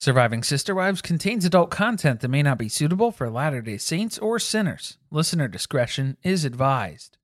Surviving Sister Wives contains adult content that may not be suitable for Latter day Saints or sinners. Listener discretion is advised.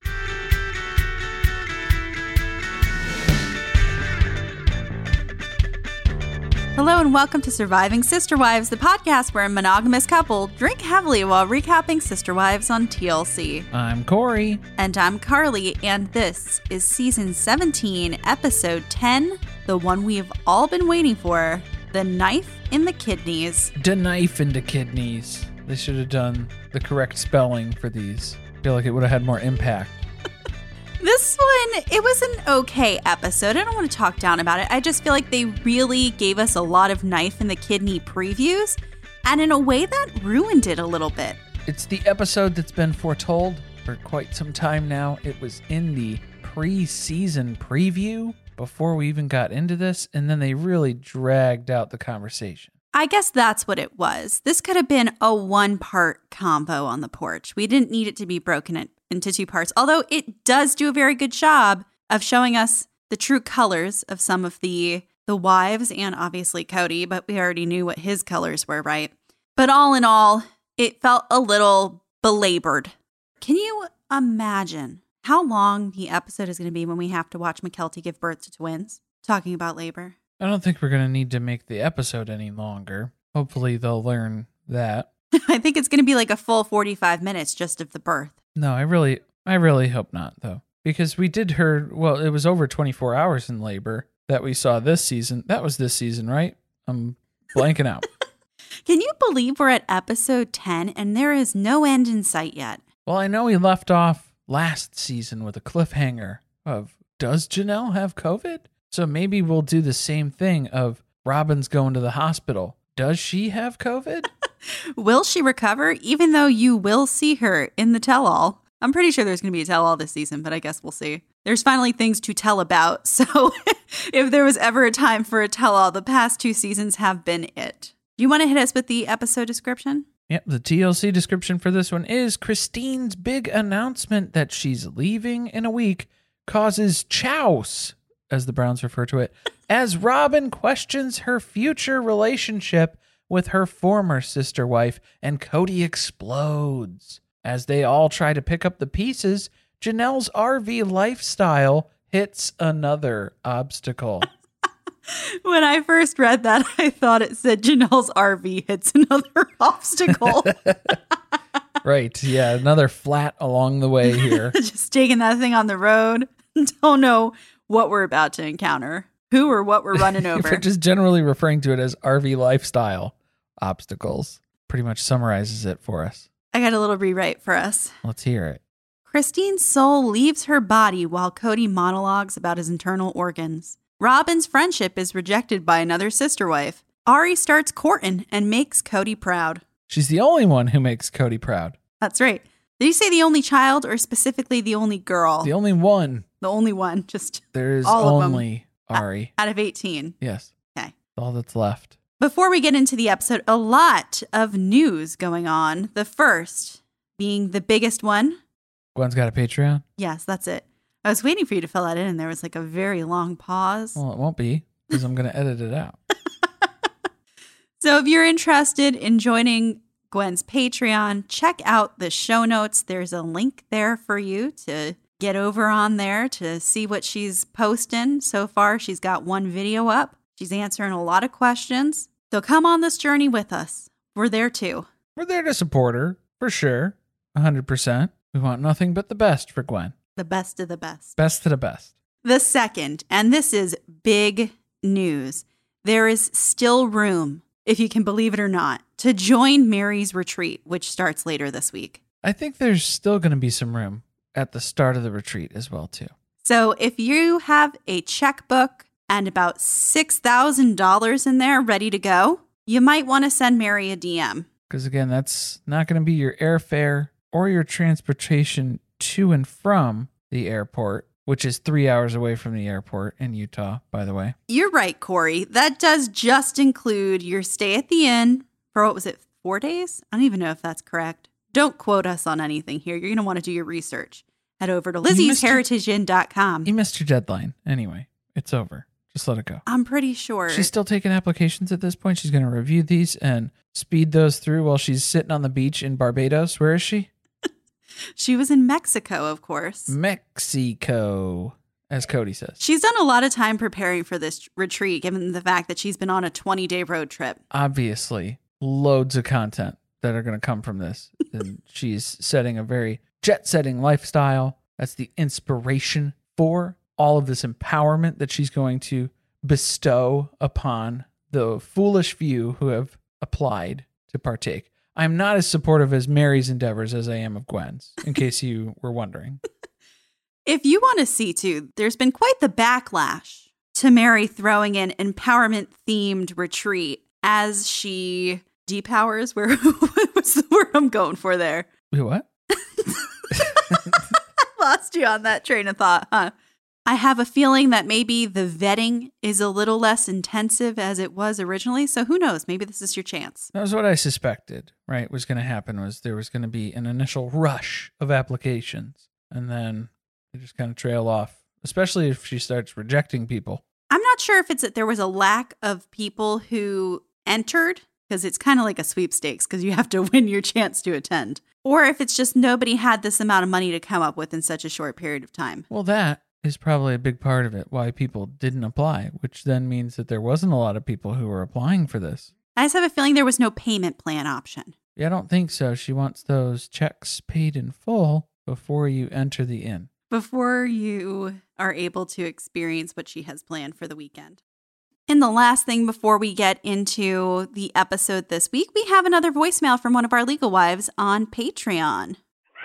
Hello and welcome to Surviving Sister Wives, the podcast where a monogamous couple drink heavily while recapping Sister Wives on TLC. I'm Corey. And I'm Carly, and this is season 17, episode 10, the one we've all been waiting for The Knife in the Kidneys. The knife in the kidneys. They should have done the correct spelling for these. I feel like it would have had more impact. This one, it was an okay episode. I don't want to talk down about it. I just feel like they really gave us a lot of knife in the kidney previews, and in a way that ruined it a little bit. It's the episode that's been foretold for quite some time now. It was in the pre-season preview before we even got into this, and then they really dragged out the conversation. I guess that's what it was. This could have been a one part combo on the porch. We didn't need it to be broken in- into two parts, although it does do a very good job of showing us the true colors of some of the the wives and obviously Kody, but we already knew what his colors were, right? But all in all, it felt a little belabored. Can you imagine how long the episode is going to be when we have to watch Mykelti give birth to twins? Talking about labor. I don't think we're going to need to make the episode any longer. Hopefully, they'll learn that. I think it's going to be like a full 45 minutes just of the birth. No, I really, I really hope not, though, because we did hear. Well, it was over 24 hours in labor that we saw this season. That was this season, right? I'm blanking out. Can you believe we're at episode 10 and there is no end in sight yet? Well, I know we left off last season with a cliffhanger of does Janelle have COVID? So maybe we'll do the same thing of Robyn's going to the hospital. Does she have COVID? Will she recover even though you will see her in the tell all? I'm pretty sure there's going to be a tell all this season, but I guess we'll see. There's finally things to tell about. So if there was ever a time for a tell all, the past two seasons have been it. Do you want to hit us with the episode description? Yep, the TLC description for this one is Christine's big announcement that she's leaving in a week causes chouse, as the Browns refer to it, as Robyn questions her future relationship with her former sister wife, and Kody explodes. As they all try to pick up the pieces, Janelle's RV lifestyle hits another obstacle. When I first read that, I thought it said Janelle's RV hits another obstacle. right, yeah, another flat along the way here. Just taking that thing on the road. Don't know what we're about to encounter, who or what we're running over. We're just generally referring to it as RV lifestyle obstacles. Pretty much summarizes it for us. I got a little rewrite for us. Let's hear it. Christine's soul leaves her body while Kody monologues about his internal organs. Robyn's friendship is rejected by another sister wife. Ari starts courting and makes Kody proud. She's the only one who makes Kody proud. That's right. Did you say the only child or specifically the only girl? The only one. the only one, just There is All of 'em. only Ari. out of 18. Yes. Okay. All that's left. Before we get into the episode, a lot of news going on. The first being the biggest one. Gwen's got a Patreon. Yes, that's it. I was waiting for you to fill that in, and there was like a very long pause. Well, it won't be because I'm going to edit it out. So if you're interested in joining Gwen's Patreon, check out the show notes. There's a link there for you to get over on there to see what she's posting. So far, she's got one video up. She's answering a lot of questions. So come on this journey with us. We're there too. We're there to support her for sure. 100%. We want nothing but the best for Gwen. The best of the best. Best to the best. The second, and this is big news, there is still room, if you can believe it or not, to join Meri's retreat, which starts later this week. I think there's still going to be some room at the start of the retreat as well too. So if you have a checkbook and about $6,000 in there ready to go, you might want to send Meri a DM. Because again, that's not going to be your airfare or your transportation to and from the airport, which is three hours away from the airport in Utah, by the way. You're right, Corey. That does just include your stay at the inn for what was it, four days? I don't even know if that's correct. Don't quote us on anything here. You're going to want to do your research. Head over to lizzie'sheritageinn.com. You missed your deadline. Anyway, it's over. Just let it go. I'm pretty sure. She's still taking applications at this point. She's going to review these and speed those through while she's sitting on the beach in Barbados. Where is she? She was in Mexico, of course. Mexico, as Cody says. She's done a lot of time preparing for this retreat, given the fact that she's been on a 20 day road trip. Obviously, loads of content that are going to come from this. and she's setting a very jet setting lifestyle. That's the inspiration for all of this empowerment that she's going to bestow upon the foolish few who have applied to partake. I'm not as supportive as Meri's endeavors as I am of Gwen's, in case you were wondering. If you want to see too, there's been quite the backlash to Meri throwing an empowerment themed retreat as she depowers. Where what's the word I'm going for there? Wait, what? Lost you on that train of thought, huh? I have a feeling that maybe the vetting is a little less intensive as it was originally. So who knows? Maybe this is your chance. That was what I suspected, right? Was going to happen was there was going to be an initial rush of applications and then they just kind of trail off, especially if she starts rejecting people. I'm not sure if it's that there was a lack of people who entered because it's kind of like a sweepstakes because you have to win your chance to attend, or if it's just nobody had this amount of money to come up with in such a short period of time. Well, that is probably a big part of it why people didn't apply, which then means that there wasn't a lot of people who were applying for this. I just have a feeling there was no payment plan option. Yeah, I don't think so. She wants those checks paid in full before you enter the inn. before you are able to experience what she has planned for the weekend. And the last thing before we get into the episode this week, we have another voicemail from one of our legal wives on Patreon.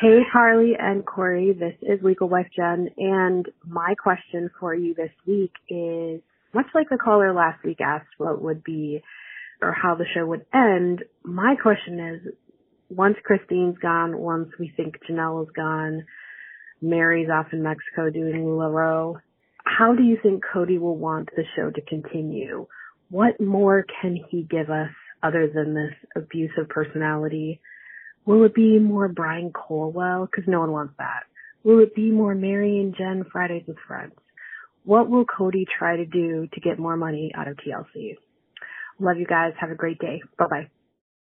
Hey, Carly and Corey. This is Legal Wife Jen, and my question for you this week is much like the caller last week asked what would be or how the show would end. My question is once Christine's gone, once we think Janelle is gone, Meri's off in Mexico doing LaRoe, how do you think Kody will want the show to continue? What more can he give us other than this abusive personality? Will it be more Brian Colwell? Because no one wants that. Will it be more Meri and Jen Fridays with Friends? What will Kody try to do to get more money out of TLC? Love you guys. Have a great day. Bye bye.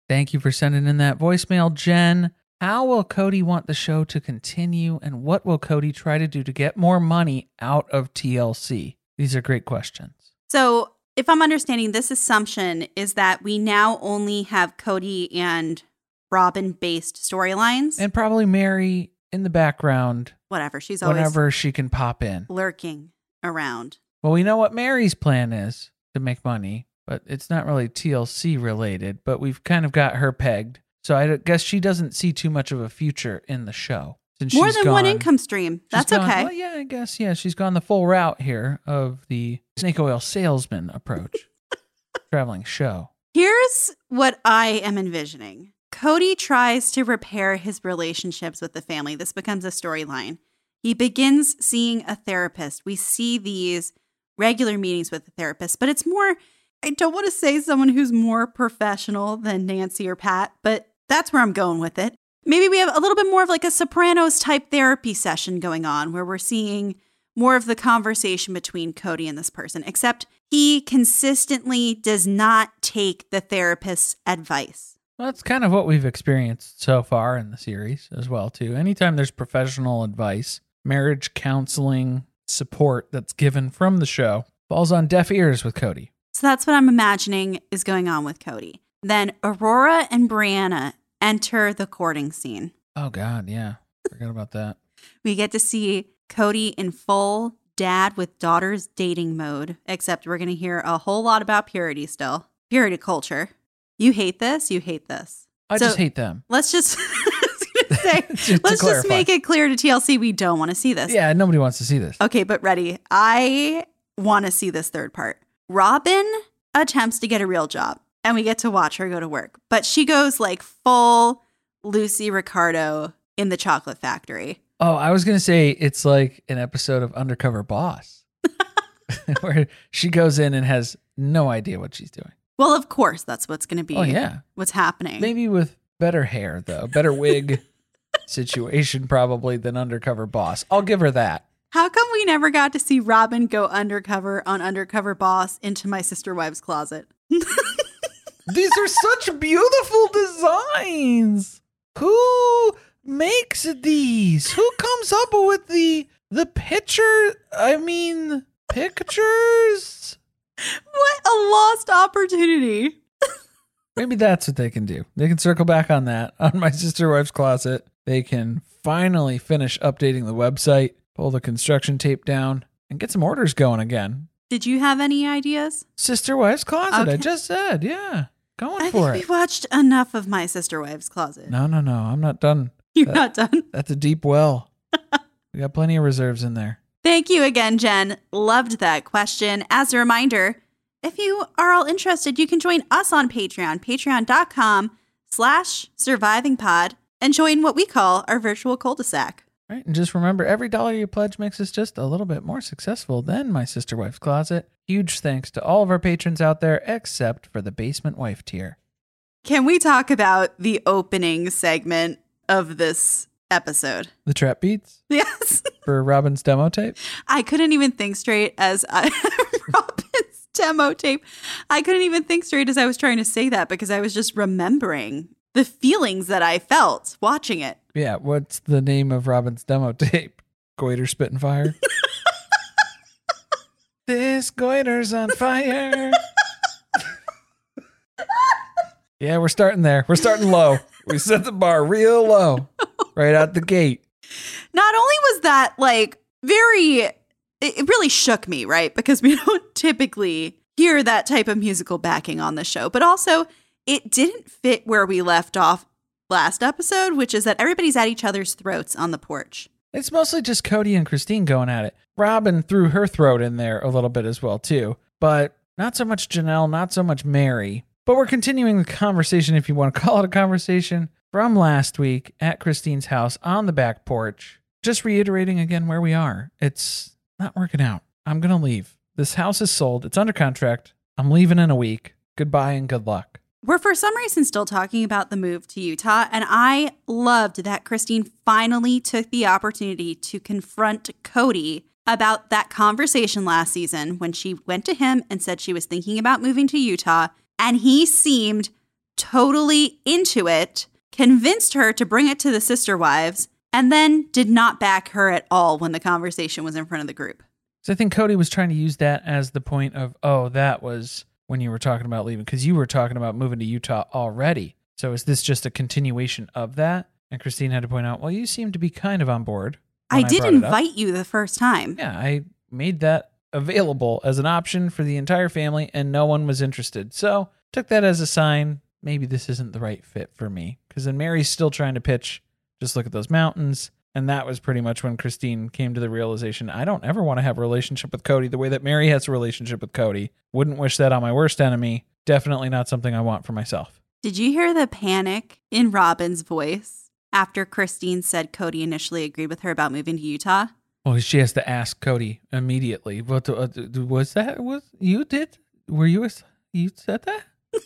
Thank you for sending in that voicemail, Jen. How will Kody want the show to continue, and what will Kody try to do to get more money out of TLC? These are great questions. So, if I'm understanding this assumption, is that we now only have Kody and Robyn based storylines. And probably Meri in the background Whatever. She's always whenever she can pop in. lurking around. Well, we know what Meri's plan is to make money, but it's not really TLC related, but we've kind of got her pegged. So I guess she doesn't see too much of a future in the show. Since More she's than one income stream. That's gone- okay. Well, yeah, I guess. Yeah, she's gone the full route here of the snake oil salesman approach, traveling show. Here's what I am envisioning Kody tries to repair his relationships with the family. This becomes a storyline. He begins seeing a therapist. We see these regular meetings with the therapist, but it's more, I don't want to say someone who's more professional than Nancy or Pat, but that's where I'm going with it. Maybe we have a little bit more of like a Sopranos type therapy session going on where we're seeing more of the conversation between Kody and this person, except he consistently does not take the therapist's advice. That's kind of what we've experienced so far in the series as well, too. Anytime there's professional advice, marriage counseling, support that's given from the show falls on deaf ears with Kody. So that's what I'm imagining is going on with Kody. Then Aurora and Breanna enter the courting scene. Oh, God, yeah. Forgot about that. We get to see Kody in full dad with daughters dating mode, except we're going to hear a whole lot about purity still. Purity culture. You hate this, you hate this. I So- just hate them. Let's just say, Just let's just make it clear to TLC we don't want to see this. Yeah, nobody wants to see this. Okay, but ready. I want to see this third part. Robyn attempts to get a real job and we get to watch her go to work, but she goes like full Lucy Ricardo in the chocolate factory. Oh, I was gonna say it's like an episode of Undercover Boss, where she goes in and has no idea what she's doing. Well, of course, that's what's going to be Oh yeah, what's happening. maybe with better hair though, better wig situation probably than Undercover Boss. I'll give her that. How come we never got to see Robyn go undercover on Undercover Boss into my sister wives closet? These are such beautiful designs. Who makes these? Who comes up with the the picture? I mean, pictures. What a lost opportunity. Maybe that's what they can do. They can circle back on that on my sister wife's closet. They can finally finish updating the website, pull the construction tape down, and get some orders going again. Did you have any ideas? Sister wife's closet. I just said, yeah, going I for it. we watched enough of my sister wives closet. No, no, no. I'm not done. You're that- not done. That's a deep well. we got plenty of reserves in there. Thank you again, Jen. Loved that question. As a reminder, if you are all interested, you can join us on Patreon, patreon.com slash survivingpod, and join what we call our virtual cul-de-sac. Right. And just remember every dollar you pledge makes us just a little bit more successful than my sister wife's closet. Huge thanks to all of our patrons out there, except for the basement wife tier. Can we talk about the opening segment of this episode? The trap beats Yes. for Robyn's demo tape. I couldn't even think straight as I uh, Robyn's demo tape. I couldn't even think straight as I was trying to say that because I was just remembering the feelings that I felt watching it. Yeah, what's the name of Robyn's demo tape? Goiter spitting fire. this goiter's on fire. yeah, we're starting there. We're starting low. We set the bar real low right out the gate. Not only was that like very, it, it really shook me, right? Because we don't typically hear that type of musical backing on the show, but also it didn't fit where we left off last episode, which is that everybody's at each other's throats on the porch. It's mostly just Kody and Christine going at it. Robyn threw her throat in there a little bit as well too, but not so much Janelle, not so much Meri. But we're continuing the conversation, if you want to call it a conversation, from last week at Christine's house on the back porch. Just reiterating again where we are. It's not working out. I'm gonna leave. This house is sold. It's under contract. I'm leaving in a week. Goodbye and good luck. We're for some reason still talking about the move to Utah, and I loved that Christine finally took the opportunity to confront Kody about that conversation last season when she went to him and said she was thinking about moving to Utah, and he seemed totally into it, convinced her to bring it to the sister wives, and then did not back her at all when the conversation was in front of the group. So I think Kody was trying to use that as the point of, oh, that was when you were talking about leaving because you were talking about moving to Utah already. So is this just a continuation of that? And Christine had to point out, well, you seem to be kind of on board. I did up. invite you the first time. Yeah, I made that available as an option for the entire family, and no one was interested. So took that as a sign. Maybe this isn't the right fit for me. Because then Meri's still trying to pitch. Just look at those mountains. And that was pretty much when Christine came to the realization I don't ever want to have a relationship with Kody the way that Meri has a relationship with Kody. Wouldn't wish that on my worst enemy. Definitely not something I want for myself. Did you hear the panic in Robyn's voice after Christine said Kody initially agreed with her about moving to Utah. Well, she has to ask Kody immediately. What uh, was that? Was you did? Were you? You said that?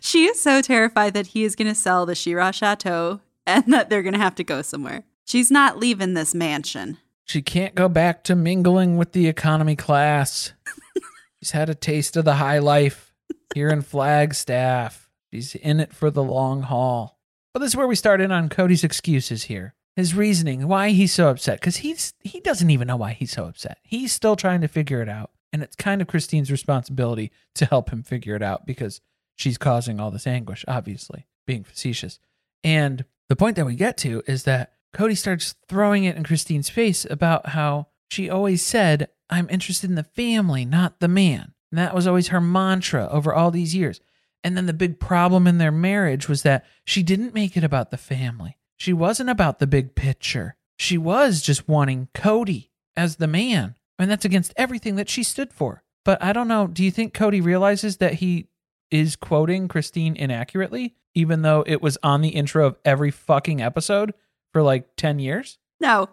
She is so terrified that he is going to sell the Shira Chateau and that they're going to have to go somewhere. She's not leaving this mansion. She can't go back to mingling with the economy class. She's had a taste of the high life here in Flagstaff. She's in it for the long haul. But this is where we start in on Kody's excuses here. His reasoning, why he's so upset, because he's he doesn't even know why he's so upset. He's still trying to figure it out. And it's kind of Christine's responsibility to help him figure it out because she's causing all this anguish, obviously, being facetious. And the point that we get to is that Kody starts throwing it in Christine's face about how she always said, I'm interested in the family, not the man. And that was always her mantra over all these years. And then the big problem in their marriage was that she didn't make it about the family. She wasn't about the big picture. She was just wanting Kody as the man. And that's against everything that she stood for. But I don't know. Do you think Kody realizes that he is quoting Christine inaccurately, even though it was on the intro of every fucking episode for like 10 years? No,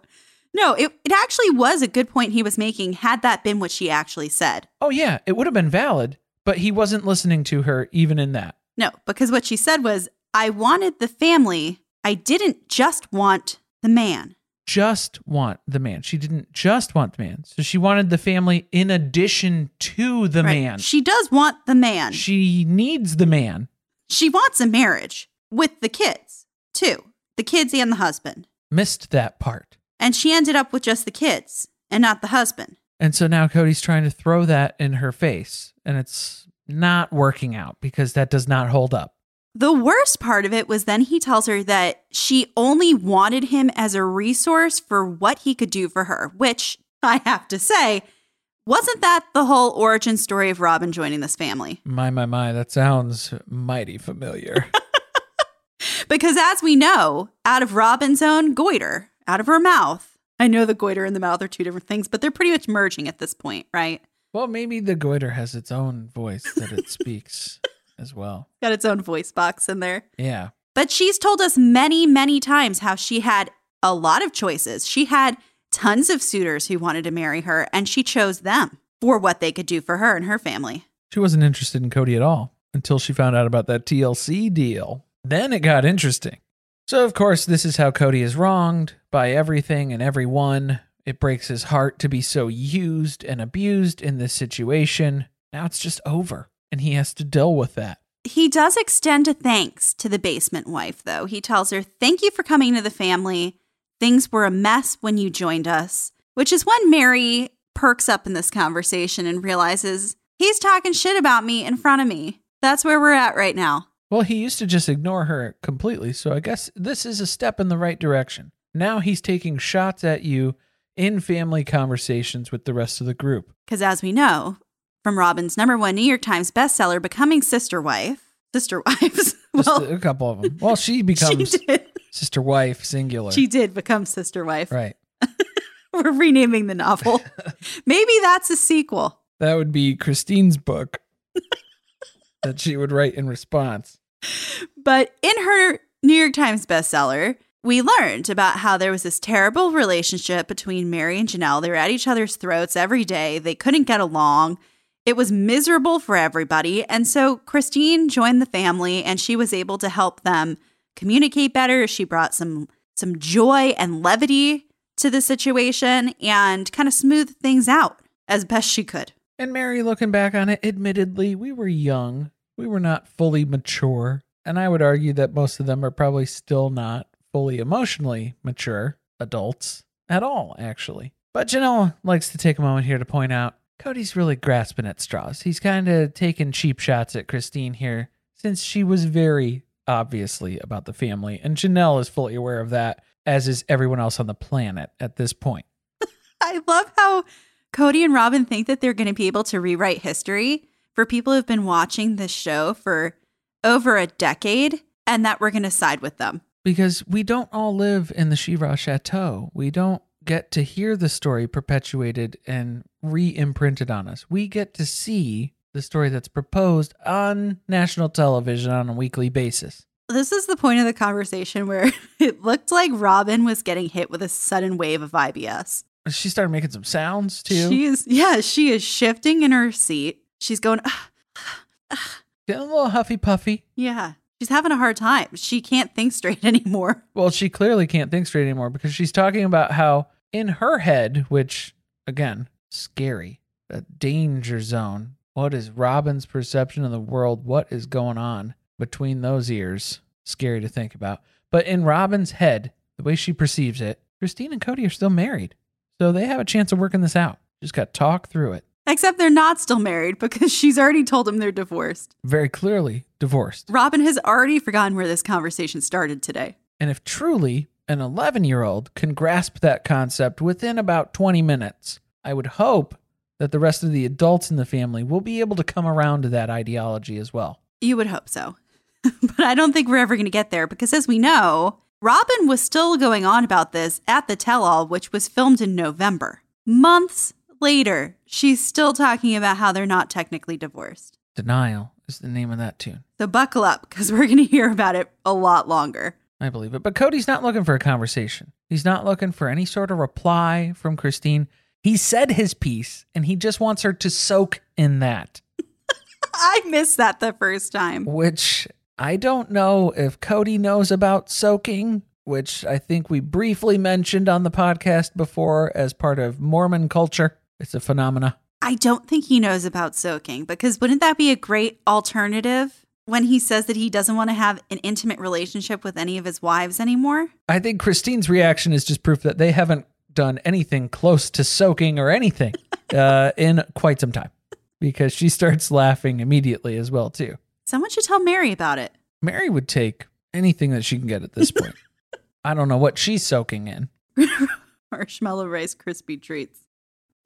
no, it, it actually was a good point he was making had that been what she actually said. Oh, yeah, it would have been valid, but he wasn't listening to her even in that. No, because what she said was, I wanted the family. I didn't just want the man. Just want the man. She didn't just want the man. So she wanted the family in addition to the Right. man. She does want the man. She needs the man. She wants a marriage with the kids, too. The kids and the husband. Missed that part. And she ended up with just the kids and not the husband. And so now Kody's trying to throw that in her face, and it's not working out because that does not hold up. The worst part of it was then he tells her that she only wanted him as a resource for what he could do for her, which I have to say, wasn't that the whole origin story of Robyn joining this family? My, my, my, that sounds mighty familiar. Because as we know, out of Robyn's own goiter, out of her mouth, I know the goiter and the mouth are two different things, but they're pretty much merging at this point, right? well, maybe the goiter has its own voice that it speaks as well. Got its own voice box in there. Yeah. But she's told us many, many times how she had a lot of choices. She had tons of suitors who wanted to marry her, and she chose them for what they could do for her and her family. She wasn't interested in Kody at all until she found out about that TLC deal. Then it got interesting. So, of course, this is how Kody is wronged by everything and everyone. It breaks his heart to be so used and abused in this situation. Now it's just over, and he has to deal with that. He does extend a thanks to the basement wife, though. He tells her, Thank you for coming to the family. Things were a mess when you joined us, which is when Meri perks up in this conversation and realizes he's talking shit about me in front of me. That's where we're at right now. Well, he used to just ignore her completely, so I guess this is a step in the right direction. Now he's taking shots at you in family conversations with the rest of the group. Because as we know from Robyn's number one New York Times bestseller, Becoming Sister Wife, Sister Wives, well, a couple of them. Well, she becomes she sister wife singular. She did become Sister Wife. right. We're renaming the novel. Maybe that's a sequel. That would be Christine's book that she would write in response. But in her New York Times bestseller, we learned about how there was this terrible relationship between Meri and Janelle. They were at each other's throats every day. They couldn't get along. It was miserable for everybody. And so Christine joined the family and she was able to help them communicate better. She brought some some joy and levity to the situation and kind of smoothed things out as best she could. And Meri, looking back on it, admittedly, we were young. We were not fully mature. And I would argue that most of them are probably still not fully emotionally mature adults at all, actually. But Janelle likes to take a moment here to point out Kody's really grasping at straws. He's kind of taking cheap shots at Christine here since she was very obviously about the family. And Janelle is fully aware of that, as is everyone else on the planet at this point. I love how Kody and Robyn think that they're going to be able to rewrite history for people who've been watching this show for over a decade and that we're going to side with them. because we don't all live in the Shiva Chateau. We don't get to hear the story perpetuated and re imprinted on us. We get to see the story that's proposed on national television on a weekly basis. This is the point of the conversation where it looked like Robyn was getting hit with a sudden wave of IBS. She started making some sounds too. She is, yeah, she is shifting in her seat. She's going, "Ah, Getting a little huffy puffy. yeah, she's having a hard time. She can't think straight anymore. Well, she clearly can't think straight anymore because she's talking about how in her head, which again, scary, a danger zone. What is Robyn's perception of the world? What is going on between those ears? Scary to think about. But in Robyn's head, the way she perceives it, Christine and Kody are still married. So they have a chance of working this out. Just got to talk through it. Except they're not still married because she's already told him they're divorced. Very clearly divorced. Robyn has already forgotten where this conversation started today. And if truly an 11 year old can grasp that concept within about 20 minutes, I would hope that the rest of the adults in the family will be able to come around to that ideology as well. You would hope so. but I don't think we're ever going to get there because, as we know, Robyn was still going on about this at the tell all, which was filmed in November. Months later, she's still talking about how they're not technically divorced. Denial is the name of that tune. So buckle up because we're going to hear about it a lot longer. I believe it. But Kody's not looking for a conversation. He's not looking for any sort of reply from Christine. He said his piece and he just wants her to soak in that, I missed that the first time. which I don't know if Kody knows about soaking, which I think we briefly mentioned on the podcast before as part of Mormon culture. It's a phenomena. I don't think he knows about soaking because wouldn't that be a great alternative when he says that he doesn't want to have an intimate relationship with any of his wives anymore? I think Christine's reaction is just proof that they haven't done anything close to soaking or anything uh, in quite some time because she starts laughing immediately as well too. Someone should tell Meri about it. Meri would take anything that she can get at this point. I don't know what she's soaking in. Marshmallow Rice Krispie treats.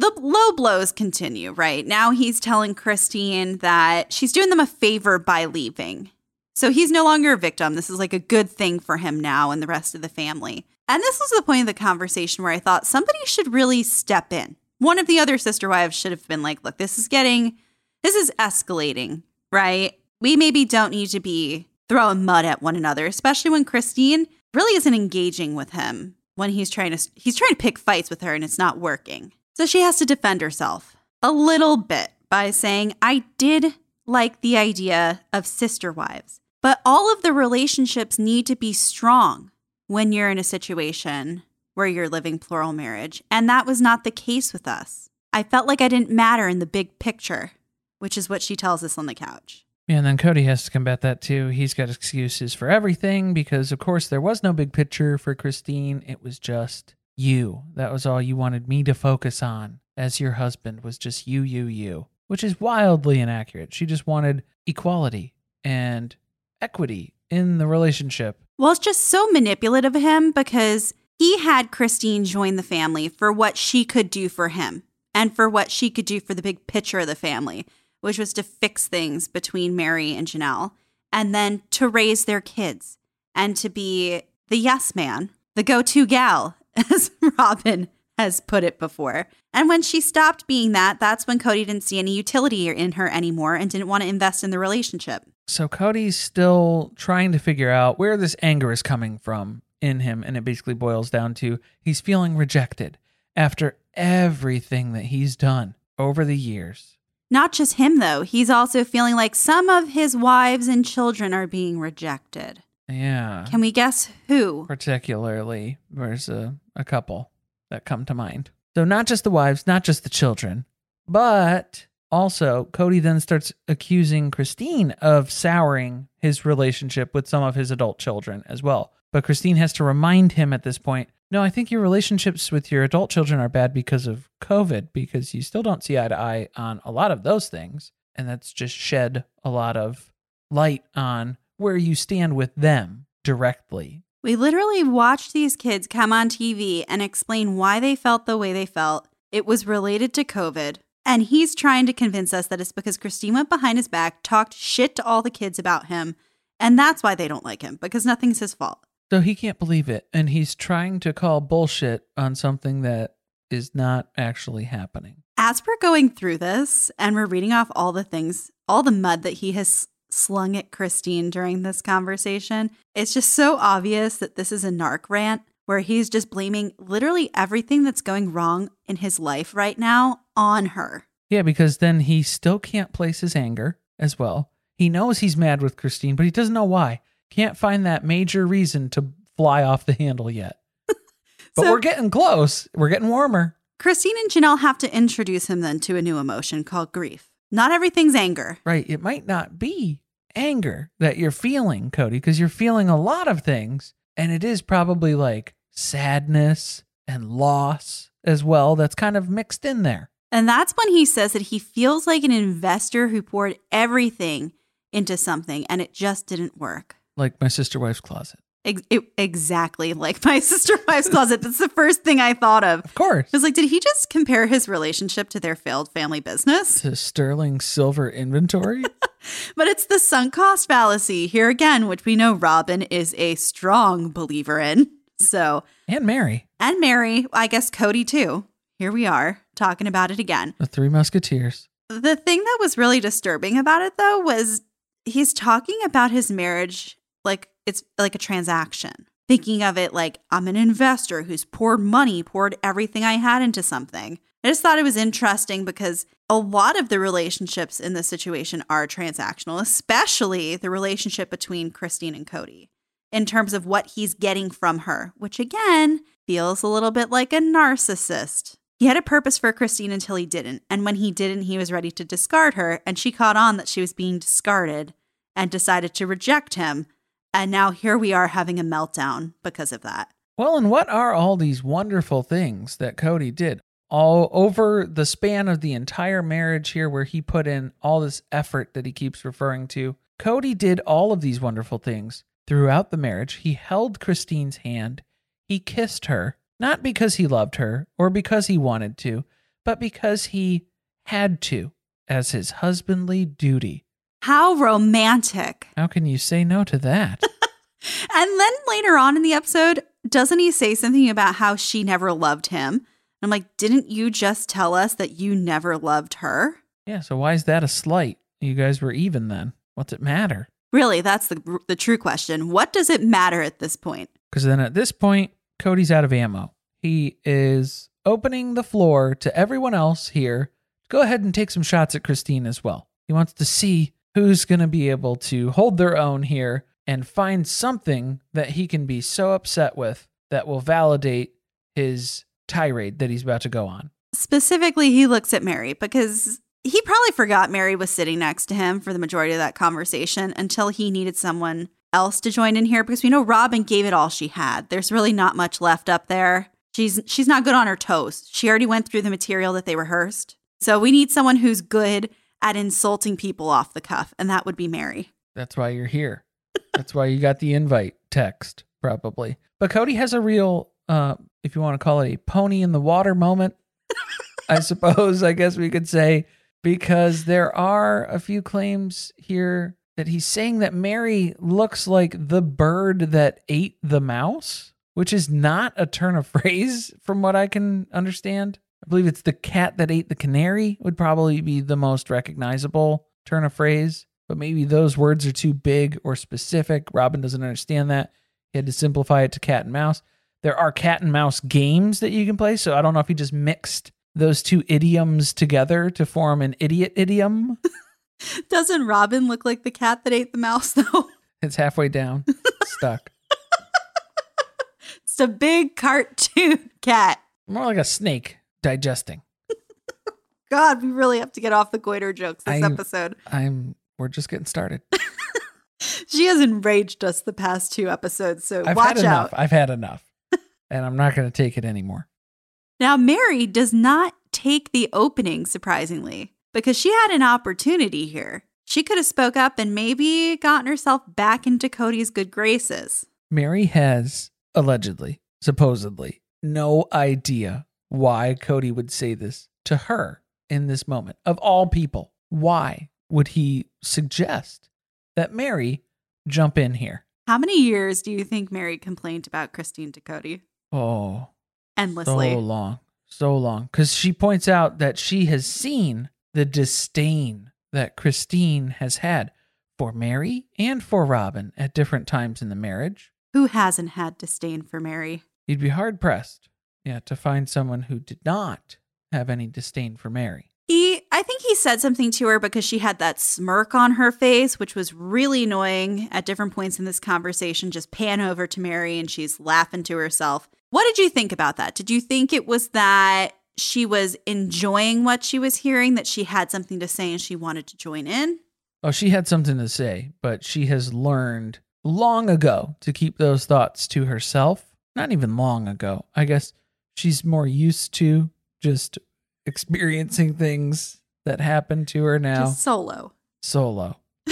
The low blows continue, right? Now he's telling Christine that she's doing them a favor by leaving. So he's no longer a victim. This is like a good thing for him now and the rest of the family. And this was the point of the conversation where I thought somebody should really step in. One of the other sister wives should have been like, look, this is getting, this is escalating, right? We maybe don't need to be throwing mud at one another, especially when Christine really isn't engaging with him when he's trying to he's trying to pick fights with her and it's not working. So she has to defend herself a little bit by saying, "I did like the idea of sister wives, but all of the relationships need to be strong when you're in a situation where you're living plural marriage, and that was not the case with us. I felt like I didn't matter in the big picture, which is what she tells us on the couch." Yeah, and then Kody has to combat that too. He's got excuses for everything because, of course, there was no big picture for Christine. It was just you. That was all you wanted me to focus on as your husband was just you, you, you, which is wildly inaccurate. She just wanted equality and equity in the relationship. Well, it's just so manipulative of him because he had Christine join the family for what she could do for him and for what she could do for the big picture of the family, which was to fix things between Meri and Janelle and then to raise their kids and to be the yes man, the go to gal, as Robyn has put it before. And when she stopped being that, that's when Kody didn't see any utility in her anymore and didn't want to invest in the relationship. So Kody's still trying to figure out where this anger is coming from in him. And it basically boils down to he's feeling rejected after everything that he's done over the years. Not just him, though. He's also feeling like some of his wives and children are being rejected. Yeah. Can we guess who? particularly there's a, a couple that come to mind. So not just the wives not just the children but also cody then starts accusing christine of souring his relationship with some of his adult children as well. But christine has to remind him at this point no i think your relationships with your adult children are bad because of covid because you still don't see eye to eye on a lot of those things. And that's just shed a lot of light on where you stand with them directly We literally watched these kids come on TV and explain why they felt the way they felt. It was related to COVID. And he's trying to convince us that it's because Christine went behind his back, talked shit to all the kids about him, and that's why they don't like him, because nothing's his fault. So he can't believe it. And he's trying to call bullshit on something that is not actually happening. As we're going through this and we're reading off all the things, all the mud that he has slung at Christine during this conversation. It's just so obvious that this is a narc rant where he's just blaming literally everything that's going wrong in his life right now on her. Yeah, because then he still can't place his anger as well. He knows he's mad with Christine, but he doesn't know why. Can't find that major reason to fly off the handle yet. But So- we're getting close. We're getting warmer. Christine and Janelle have to introduce him then to a new emotion called grief. Not everything's anger. Right. It might not be anger that you're feeling, Kody, because you're feeling a lot of things. And it is probably like sadness and loss as well. That's kind of mixed in there. And that's when he says that he feels like an investor who poured everything into something and it just didn't work. Like my sister wife's closet. Ex- it- exactly like my sister wife's closet. That's the first thing I thought of. Of course. I was like, did he just compare his relationship to their failed family business? To sterling silver inventory. But it's the sunk cost fallacy here again, which we know Robyn is a strong believer in. So, and Meri, and Meri, I guess Kody too. Here we are talking about it again. the three musketeers. The thing that was really disturbing about it though was he's talking about his marriage like it's like a transaction. Thinking of it like I'm an investor who's poured money, poured everything I had into something. I just thought it was interesting because a lot of the relationships in this situation are transactional, especially the relationship between Christine and Kody in terms of what he's getting from her, which again feels a little bit like a narcissist. He had a purpose for Christine until he didn't. And when he didn't, he was ready to discard her. And she caught on that she was being discarded and decided to reject him. And now here we are having a meltdown because of that. Well, and what are all these wonderful things that Kody did all over the span of the entire marriage here, where he put in all this effort that he keeps referring to? Kody did all of these wonderful things throughout the marriage. He held Christine's hand, he kissed her, not because he loved her or because he wanted to, but because he had to as his husbandly duty. How romantic. How can you say no to that? And then later on in the episode, doesn't he say something about how she never loved him? I'm like, didn't you just tell us that you never loved her? yeah, so why is that a slight? You guys were even then. What's it matter? Really, that's the the true question. What does it matter at this point? Because then at this point, Kody's out of ammo. He is opening the floor to everyone else here. To go ahead and take some shots at Christine as well. He wants to see who's going to be able to hold their own here and find something that he can be so upset with that will validate his tirade that he's about to go on. Specifically, he looks at Meri because he probably forgot Meri was sitting next to him for the majority of that conversation until he needed someone else to join in here because we know Robyn gave it all she had. There's really not much left up there. She's she's not good on her toes. She already went through the material that they rehearsed. So we need someone who's good at insulting people off the cuff, and that would be Meri. That's why you're here. That's why you got the invite text, probably. But Kody has a real, uh, if you want to call it a pony in the water moment, I suppose, I guess we could say, because there are a few claims here that he's saying that Meri looks like the bird that ate the mouse, which is not a turn of phrase from what I can understand. I believe it's the cat that ate the canary would probably be the most recognizable turn of phrase, but maybe those words are too big or specific. Robyn doesn't understand that. He had to simplify it to cat and mouse. There are cat and mouse games that you can play, so I don't know if he just mixed those two idioms together to form an idiot idiom. Doesn't Robyn look like the cat that ate the mouse though? It's halfway down, stuck. It's a big cartoon cat. More like a snake digesting. God, we really have to get off the goiter jokes this I- episode. I'm we're just getting started. She has enraged us the past two episodes, so I've watch had enough. out. I've had enough. and I'm not going to take it anymore. Now, Meri does not take the opening, surprisingly, because she had an opportunity here. She could have spoke up and maybe gotten herself back into Kody's good graces. Meri has allegedly, supposedly, no idea why Kody would say this to her in this moment. Of all people, why would he suggest that Meri jump in here? How many years do you think Meri complained about Christine to Kody? Oh, Endlessly. so long, so long. Because she points out that she has seen the disdain that Christine has had for Meri and for Robyn at different times in the marriage. Who hasn't had disdain for Meri? You'd be hard pressed, yeah, to find someone who did not have any disdain for Meri. He, I think he said something to her because she had that smirk on her face, which was really annoying at different points in this conversation. Just pan over to Meri and she's laughing to herself. What did you think about that? Did you think it was that she was enjoying what she was hearing, that she had something to say and she wanted to join in? Oh, she had something to say, but she has learned long ago to keep those thoughts to herself. Not even long ago. I guess she's more used to just experiencing things that happen to her now Just solo. solo.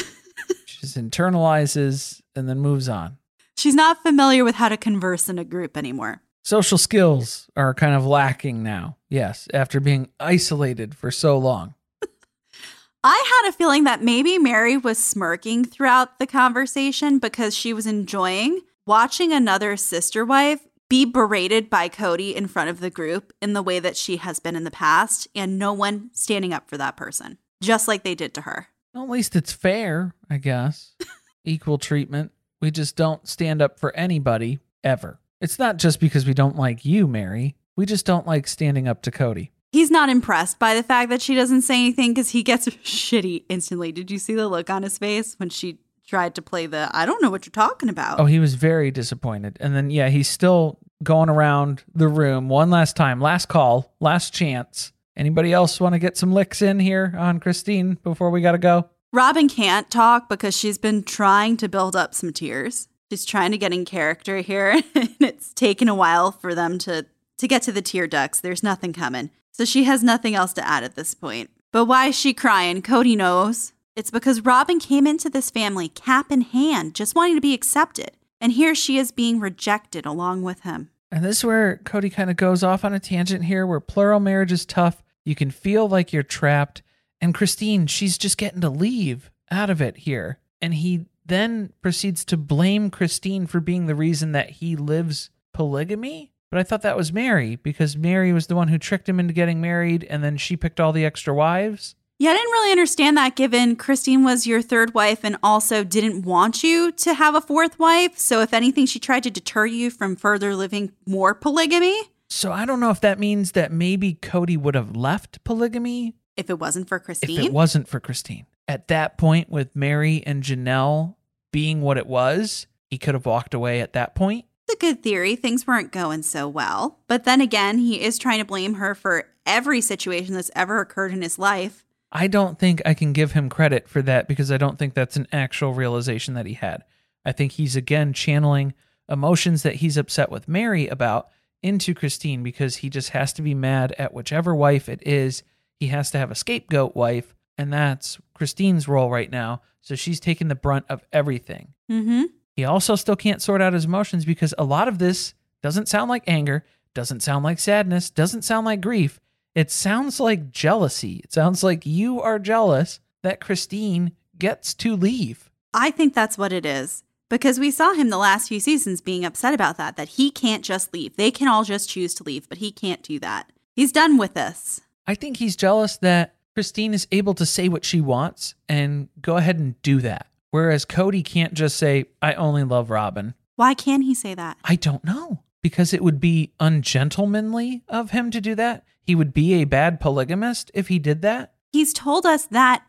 she just internalizes and then moves on. She's not familiar with how to converse in a group anymore. Social skills are kind of lacking now. Yes, after being isolated for so long. I had a feeling that maybe Meri was smirking throughout the conversation because she was enjoying watching another sister wife be berated by Kody in front of the group in the way that she has been in the past, and no one standing up for that person, just like they did to her. Well, at least it's fair, I guess. Equal treatment. We just don't stand up for anybody ever. It's not just because we don't like you, Meri. We just don't like standing up to Kody. He's not impressed by the fact that she doesn't say anything because he gets shitty instantly. Did you see the look on his face when she tried to play the I don't know what you're talking about? Oh, he was very disappointed. And then, yeah, he's still going around the room one last time. Last call, last chance. Anybody else want to get some licks in here on Christine before we got to go? Robyn can't talk because she's been trying to build up some tears. She's trying to get in character here, and it's taken a while for them to to get to the tear ducts. There's nothing coming. So she has nothing else to add at this point. But why is she crying? Kody knows. It's because Robyn came into this family cap in hand, just wanting to be accepted. And here she is being rejected along with him. And this is where Kody kind of goes off on a tangent here where plural marriage is tough. You can feel like you're trapped. And Christine, she's just getting to leave out of it here. And he then proceeds to blame Christine for being the reason that he lives polygamy. But I thought that was Meri because Meri was the one who tricked him into getting married and then she picked all the extra wives. Yeah, I didn't really understand that given Christine was your third wife and also didn't want you to have a fourth wife. So, if anything, she tried to deter you from further living more polygamy. So I don't know if that means that maybe Kody would have left polygamy If it wasn't for Christine? if it wasn't for Christine. At that point, with Meri and Janelle being what it was, he could have walked away at that point. it's a good theory. Things weren't going so well. But then again, he is trying to blame her for every situation that's ever occurred in his life. I don't think I can give him credit for that because I don't think that's an actual realization that he had. I think he's again channeling emotions that he's upset with Meri about into Christine because he just has to be mad at whichever wife it is. He has to have a scapegoat wife, and that's Christine's role right now. So she's taking the brunt of everything. Mm-hmm. He also still can't sort out his emotions because a lot of this doesn't sound like anger, doesn't sound like sadness, doesn't sound like grief. It sounds like jealousy. It sounds like you are jealous that Christine gets to leave. I think that's what it is. Because we saw him the last few seasons being upset about that, that he can't just leave. They can all just choose to leave, but he can't do that. He's done with this. I think he's jealous that Christine is able to say what she wants and go ahead and do that. Whereas Kody can't just say, I only love Robyn. Why can't he say that? I don't know. Because it would be ungentlemanly of him to do that. He would be a bad polygamist if he did that. He's told us that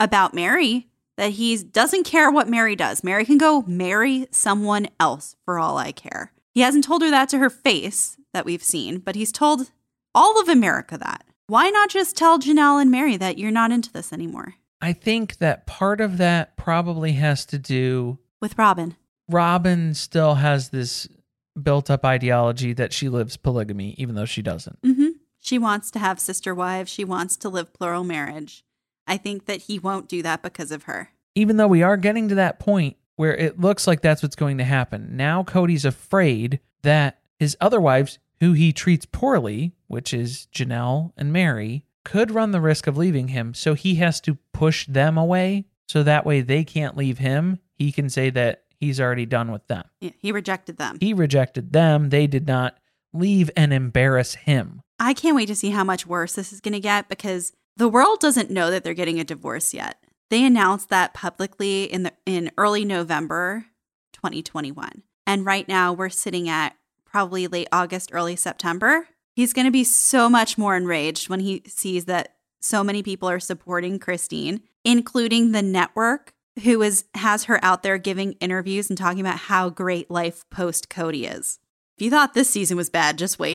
about Meri, that he doesn't care what Meri does. Meri can go marry someone else for all I care. He hasn't told her that to her face that we've seen, but he's told all of America that. Why not just tell Janelle and Meri that you're not into this anymore? I think that part of that probably has to do With Robyn. Robyn still has this built up ideology that she lives polygamy, even though she doesn't. hmm She wants to have sister wives. She wants to live plural marriage. I think that he won't do that because of her. Even though we are getting to that point where it looks like that's what's going to happen. Now Kody's afraid that his other wives, who he treats poorly, which is Janelle and Meri, could run the risk of leaving him. So he has to push them away. So that way they can't leave him. He can say that he's already done with them. Yeah, he rejected them. He rejected them. They did not leave and embarrass him. I can't wait to see how much worse this is going to get because the world doesn't know that they're getting a divorce yet. They announced that publicly in the in early November 2021. And right now we're sitting at probably late August, early September. He's going to be so much more enraged when he sees that so many people are supporting Christine, including the network who is has her out there giving interviews and talking about how great life post Kody is. If you thought this season was bad, just wait.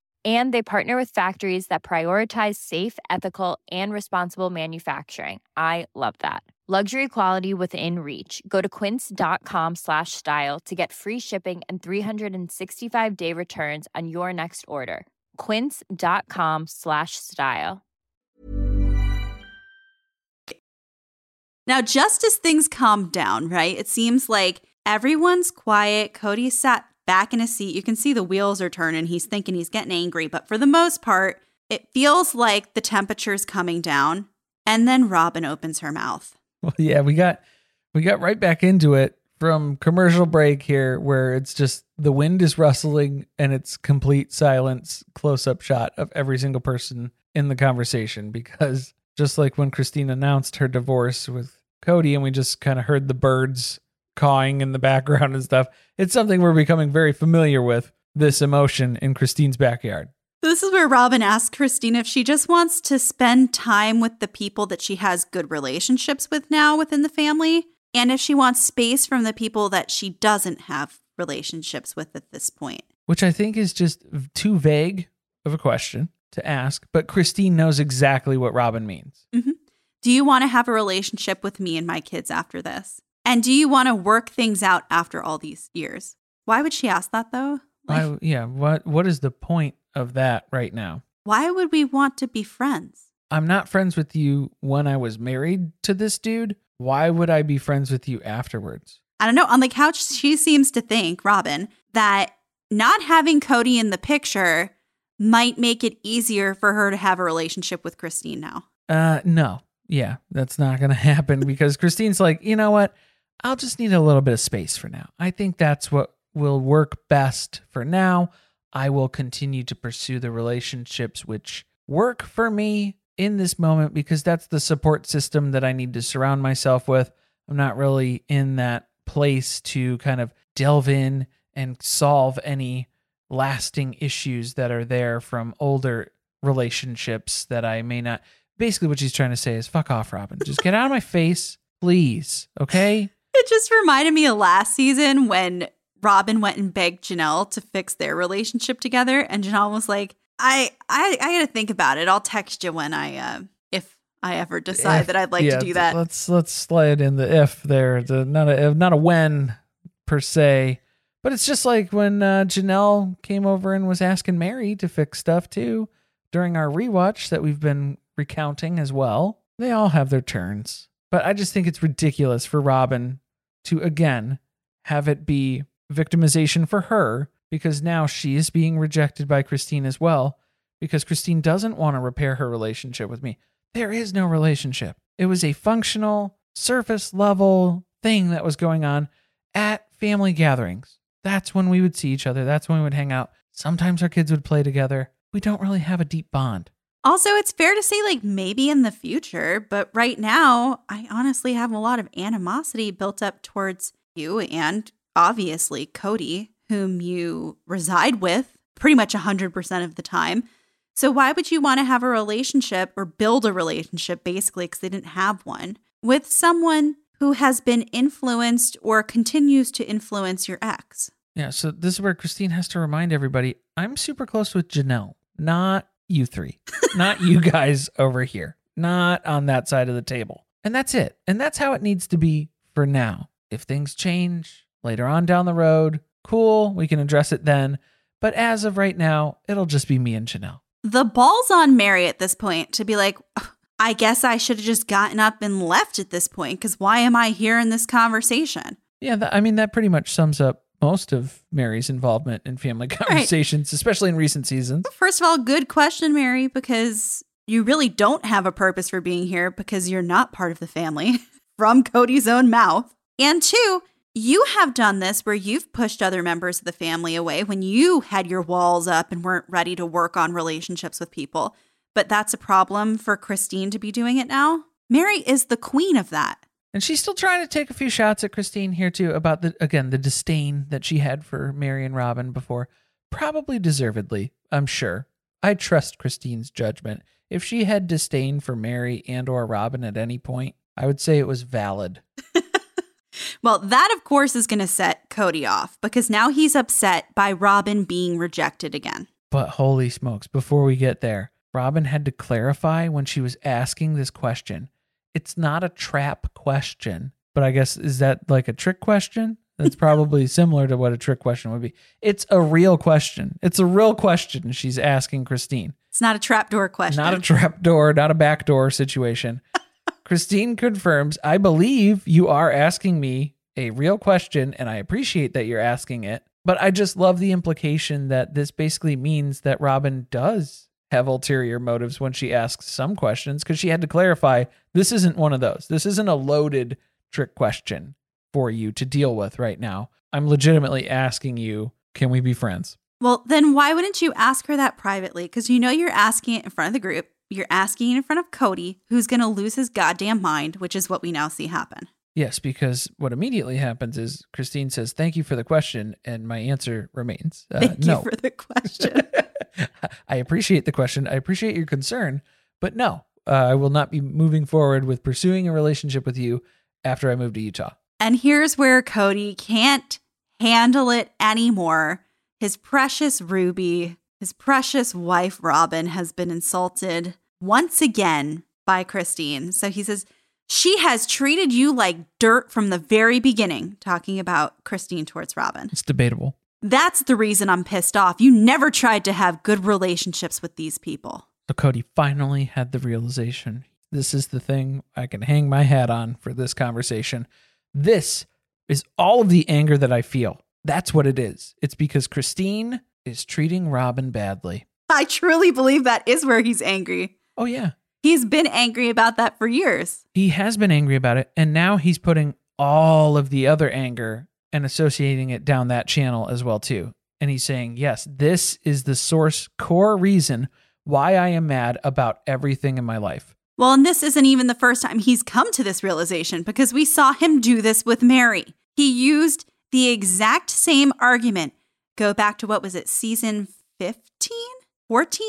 And they partner with factories that prioritize safe, ethical, and responsible manufacturing. I love that. Luxury quality within reach. Go to quince.com slash style to get free shipping and 365 day returns on your next order. Quince.com slash style. Now, just as things calm down, right? It seems like everyone's quiet. Kody sat back in his seat. You can see the wheels are turning. He's thinking he's getting angry, but for the most part, it feels like the temperature's coming down. And then Robyn opens her mouth. Well, yeah, we got we got right back into it from commercial break here where it's just the wind is rustling and it's complete silence close up shot of every single person in the conversation because just like when Christine announced her divorce with Kody and we just kind of heard the birds cawing in the background and stuff it's something we're becoming very familiar with this emotion in Christine's backyard This is where Robyn asks Christine if she just wants to spend time with the people that she has good relationships with now within the family, and if she wants space from the people that she doesn't have relationships with at this point. which I think is just too vague of a question to ask but Christine knows exactly what Robyn means mm-hmm. Do you want to have a relationship with me and my kids after this? And do you want to work things out after all these years? Why would she ask that though? Like, Why, yeah what what is the point of that right now why would we want to be friends? I'm not friends with you when I was married to this dude. Why would I be friends with you afterwards? I don't know. On the couch, she seems to think, Robyn, that not having Kody in the picture might make it easier for her to have a relationship with Christine now. Uh, no. Yeah, that's not going to happen because Christine's like, you know what? I'll just need a little bit of space for now. I think that's what will work best for now. I will continue to pursue the relationships which work for me in this moment because that's the support system that I need to surround myself with. I'm not really in that place to kind of delve in and solve any lasting issues that are there from older relationships that I may not. Basically, what she's trying to say is fuck off, Robyn. Just get out of my face, please. Okay. It just reminded me of last season when Robyn went and begged Janelle to fix their relationship together, and Janelle was like, "I, I, I got to think about it. I'll text you when I, uh, if I ever decide If- that I'd like yeah, to do that." Let's let's slide in the if there. The not a not a when per se, but it's just like when uh, Janelle came over and was asking Meri to fix stuff too during our rewatch that we've been recounting as well. They all have their turns, but I just think it's ridiculous for Robyn to again have it be victimization for her because now she is being rejected by Christine as well because Christine doesn't want to repair her relationship with me. There is no relationship. It was a functional, surface level thing that was going on at family gatherings. That's when we would see each other. That's when we would hang out. Sometimes our kids would play together. We don't really have a deep bond. Also, it's fair to say, like, maybe in the future, but right now, I honestly have a lot of animosity built up towards you and obviously Kody, whom you reside with pretty much 100% of the time. So, why would you want to have a relationship or build a relationship, basically, because they didn't have one, with someone who has been influenced or continues to influence your ex? Yeah, so this is where Christine has to remind everybody I'm super close with Janelle, not you three, not you guys over here, not on that side of the table. And that's it. And that's how it needs to be for now. If things change later on down the road, cool, we can address it then. But as of right now, it'll just be me and Janelle. The ball's on Meri at this point to be like, I guess I should have just gotten up and left at this point because why am I here in this conversation? Yeah, that, I mean, that pretty much sums up most of Meri's involvement in family conversations, especially in recent seasons. First of all, good question, Meri, because you really don't have a purpose for being here because you're not part of the family from Kody's own mouth. And two, you have done this where you've pushed other members of the family away when you had your walls up and weren't ready to work on relationships with people. But that's a problem for Christine to be doing it now. Meri is the queen of that. And she's still trying to take a few shots at Christine here too about the again the disdain that she had for Meri and Robyn before, probably deservedly. I'm sure. I trust Christine's judgment. If she had disdain for Meri and or Robyn at any point, I would say it was valid. well, that of course is going to set Kody off because now he's upset by Robyn being rejected again. But holy smokes, before we get there, Robyn had to clarify when she was asking this question. It's not a trap question, but I guess is that like a trick question? That's probably similar to what a trick question would be. It's a real question. It's a real question she's asking Christine. It's not a trapdoor question. Not a trapdoor, not a backdoor situation. Christine confirms, I believe you are asking me a real question, and I appreciate that you're asking it. But I just love the implication that this basically means that Robyn does have ulterior motives when she asks some questions because she had to clarify this isn't one of those. This isn't a loaded trick question for you to deal with right now. I'm legitimately asking you, can we be friends? Well, then why wouldn't you ask her that privately? Because you know you're asking it in front of the group. You're asking it in front of Kody, who's going to lose his goddamn mind, which is what we now see happen. Yes, because what immediately happens is Christine says, Thank you for the question. And my answer remains uh, Thank no. you for the question. I appreciate the question. I appreciate your concern, but no, uh, I will not be moving forward with pursuing a relationship with you after I move to Utah. And here's where Kody can't handle it anymore. His precious Ruby, his precious wife Robyn, has been insulted once again by Christine. So he says, She has treated you like dirt from the very beginning, talking about Christine towards Robyn. It's debatable. That's the reason I'm pissed off. You never tried to have good relationships with these people. So Kody finally had the realization. This is the thing I can hang my hat on for this conversation. This is all of the anger that I feel. That's what it is. It's because Christine is treating Robyn badly. I truly believe that is where he's angry. Oh, yeah. He's been angry about that for years. He has been angry about it. And now he's putting all of the other anger and associating it down that channel as well too. And he's saying, "Yes, this is the source core reason why I am mad about everything in my life." Well, and this isn't even the first time he's come to this realization because we saw him do this with Meri. He used the exact same argument. Go back to what was it, season 15? 14?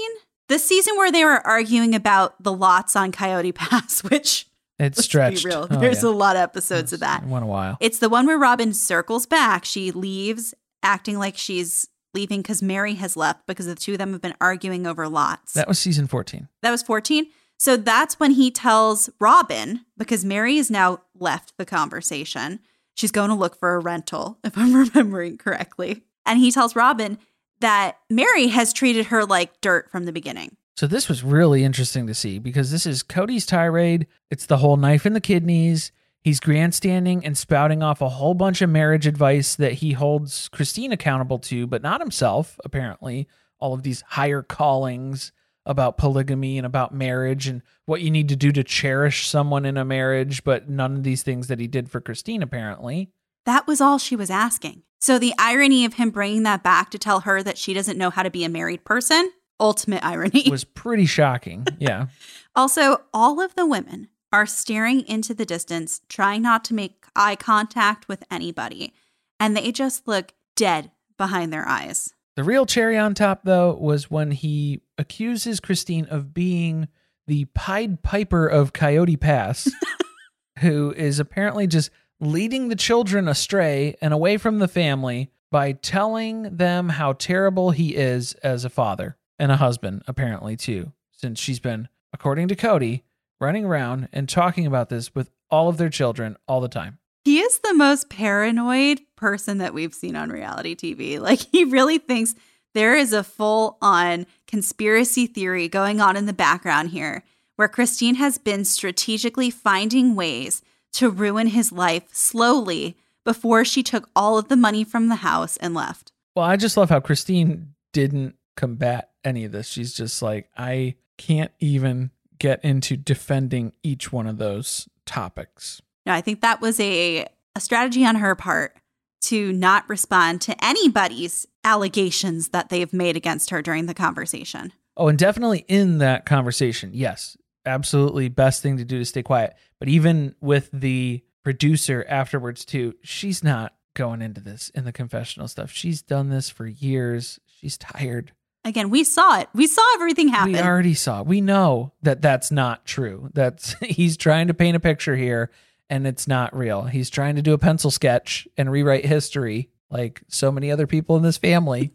The season where they were arguing about the lots on Coyote Pass, which it's stretched. real. Oh, There's yeah. a lot of episodes it's, of that. It went a while. It's the one where Robyn circles back. She leaves acting like she's leaving because Meri has left because the two of them have been arguing over lots. That was season 14. That was 14. So that's when he tells Robyn, because Meri has now left the conversation. She's going to look for a rental, if I'm remembering correctly. And he tells Robyn that Meri has treated her like dirt from the beginning. So this was really interesting to see because this is Kody's tirade. It's the whole knife in the kidneys. He's grandstanding and spouting off a whole bunch of marriage advice that he holds Christine accountable to, but not himself, apparently. All of these higher callings about polygamy and about marriage and what you need to do to cherish someone in a marriage, but none of these things that he did for Christine, apparently. That was all she was asking. So the irony of him bringing that back to tell her that she doesn't know how to be a married person ultimate irony. was pretty shocking. Yeah. also, all of the women are staring into the distance, trying not to make eye contact with anybody, and they just look dead behind their eyes. The real cherry on top, though, was when he accuses Christine of being the Pied Piper of Coyote Pass, who is apparently just leading the children astray and away from the family by telling them how terrible he is as a father. And a husband, apparently, too, since she's been, according to Kody, running around and talking about this with all of their children all the time. He is the most paranoid person that we've seen on reality TV. Like, he really thinks there is a full on conspiracy theory going on in the background here, where Christine has been strategically finding ways to ruin his life slowly before she took all of the money from the house and left. Well, I just love how Christine didn't combat any of this. She's just like, I can't even get into defending each one of those topics. No, I think that was a, a strategy on her part to not respond to anybody's allegations that they've made against her during the conversation. Oh, and definitely in that conversation, yes, absolutely best thing to do to stay quiet. But even with the producer afterwards, too, she's not going into this in the confessional stuff. She's done this for years. She's tired. Again, we saw it. We saw everything happen. We already saw. It. We know that that's not true. That's he's trying to paint a picture here and it's not real. He's trying to do a pencil sketch and rewrite history like so many other people in this family.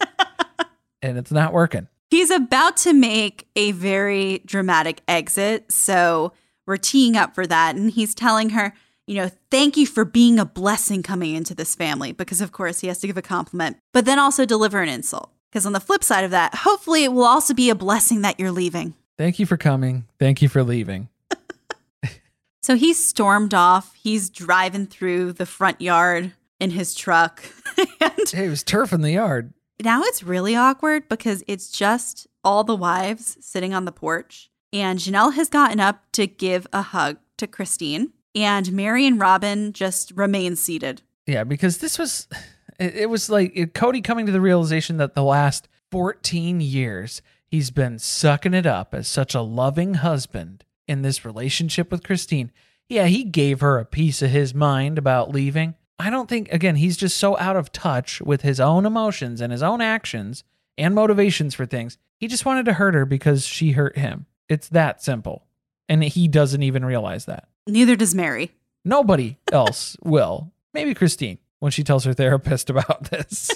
and it's not working. He's about to make a very dramatic exit. So we're teeing up for that. And he's telling her, you know, thank you for being a blessing coming into this family, because of course he has to give a compliment, but then also deliver an insult. Because on the flip side of that, hopefully it will also be a blessing that you're leaving. Thank you for coming. Thank you for leaving. so he stormed off. He's driving through the front yard in his truck. and hey, it was turf in the yard. Now it's really awkward because it's just all the wives sitting on the porch. And Janelle has gotten up to give a hug to Christine. And Meri and Robyn just remain seated. Yeah, because this was it, it was like Kody coming to the realization that the last 14 years he's been sucking it up as such a loving husband in this relationship with Christine. Yeah, he gave her a piece of his mind about leaving. I don't think, again, he's just so out of touch with his own emotions and his own actions and motivations for things. He just wanted to hurt her because she hurt him. It's that simple. And he doesn't even realize that. Neither does Meri. Nobody else will. Maybe Christine when she tells her therapist about this.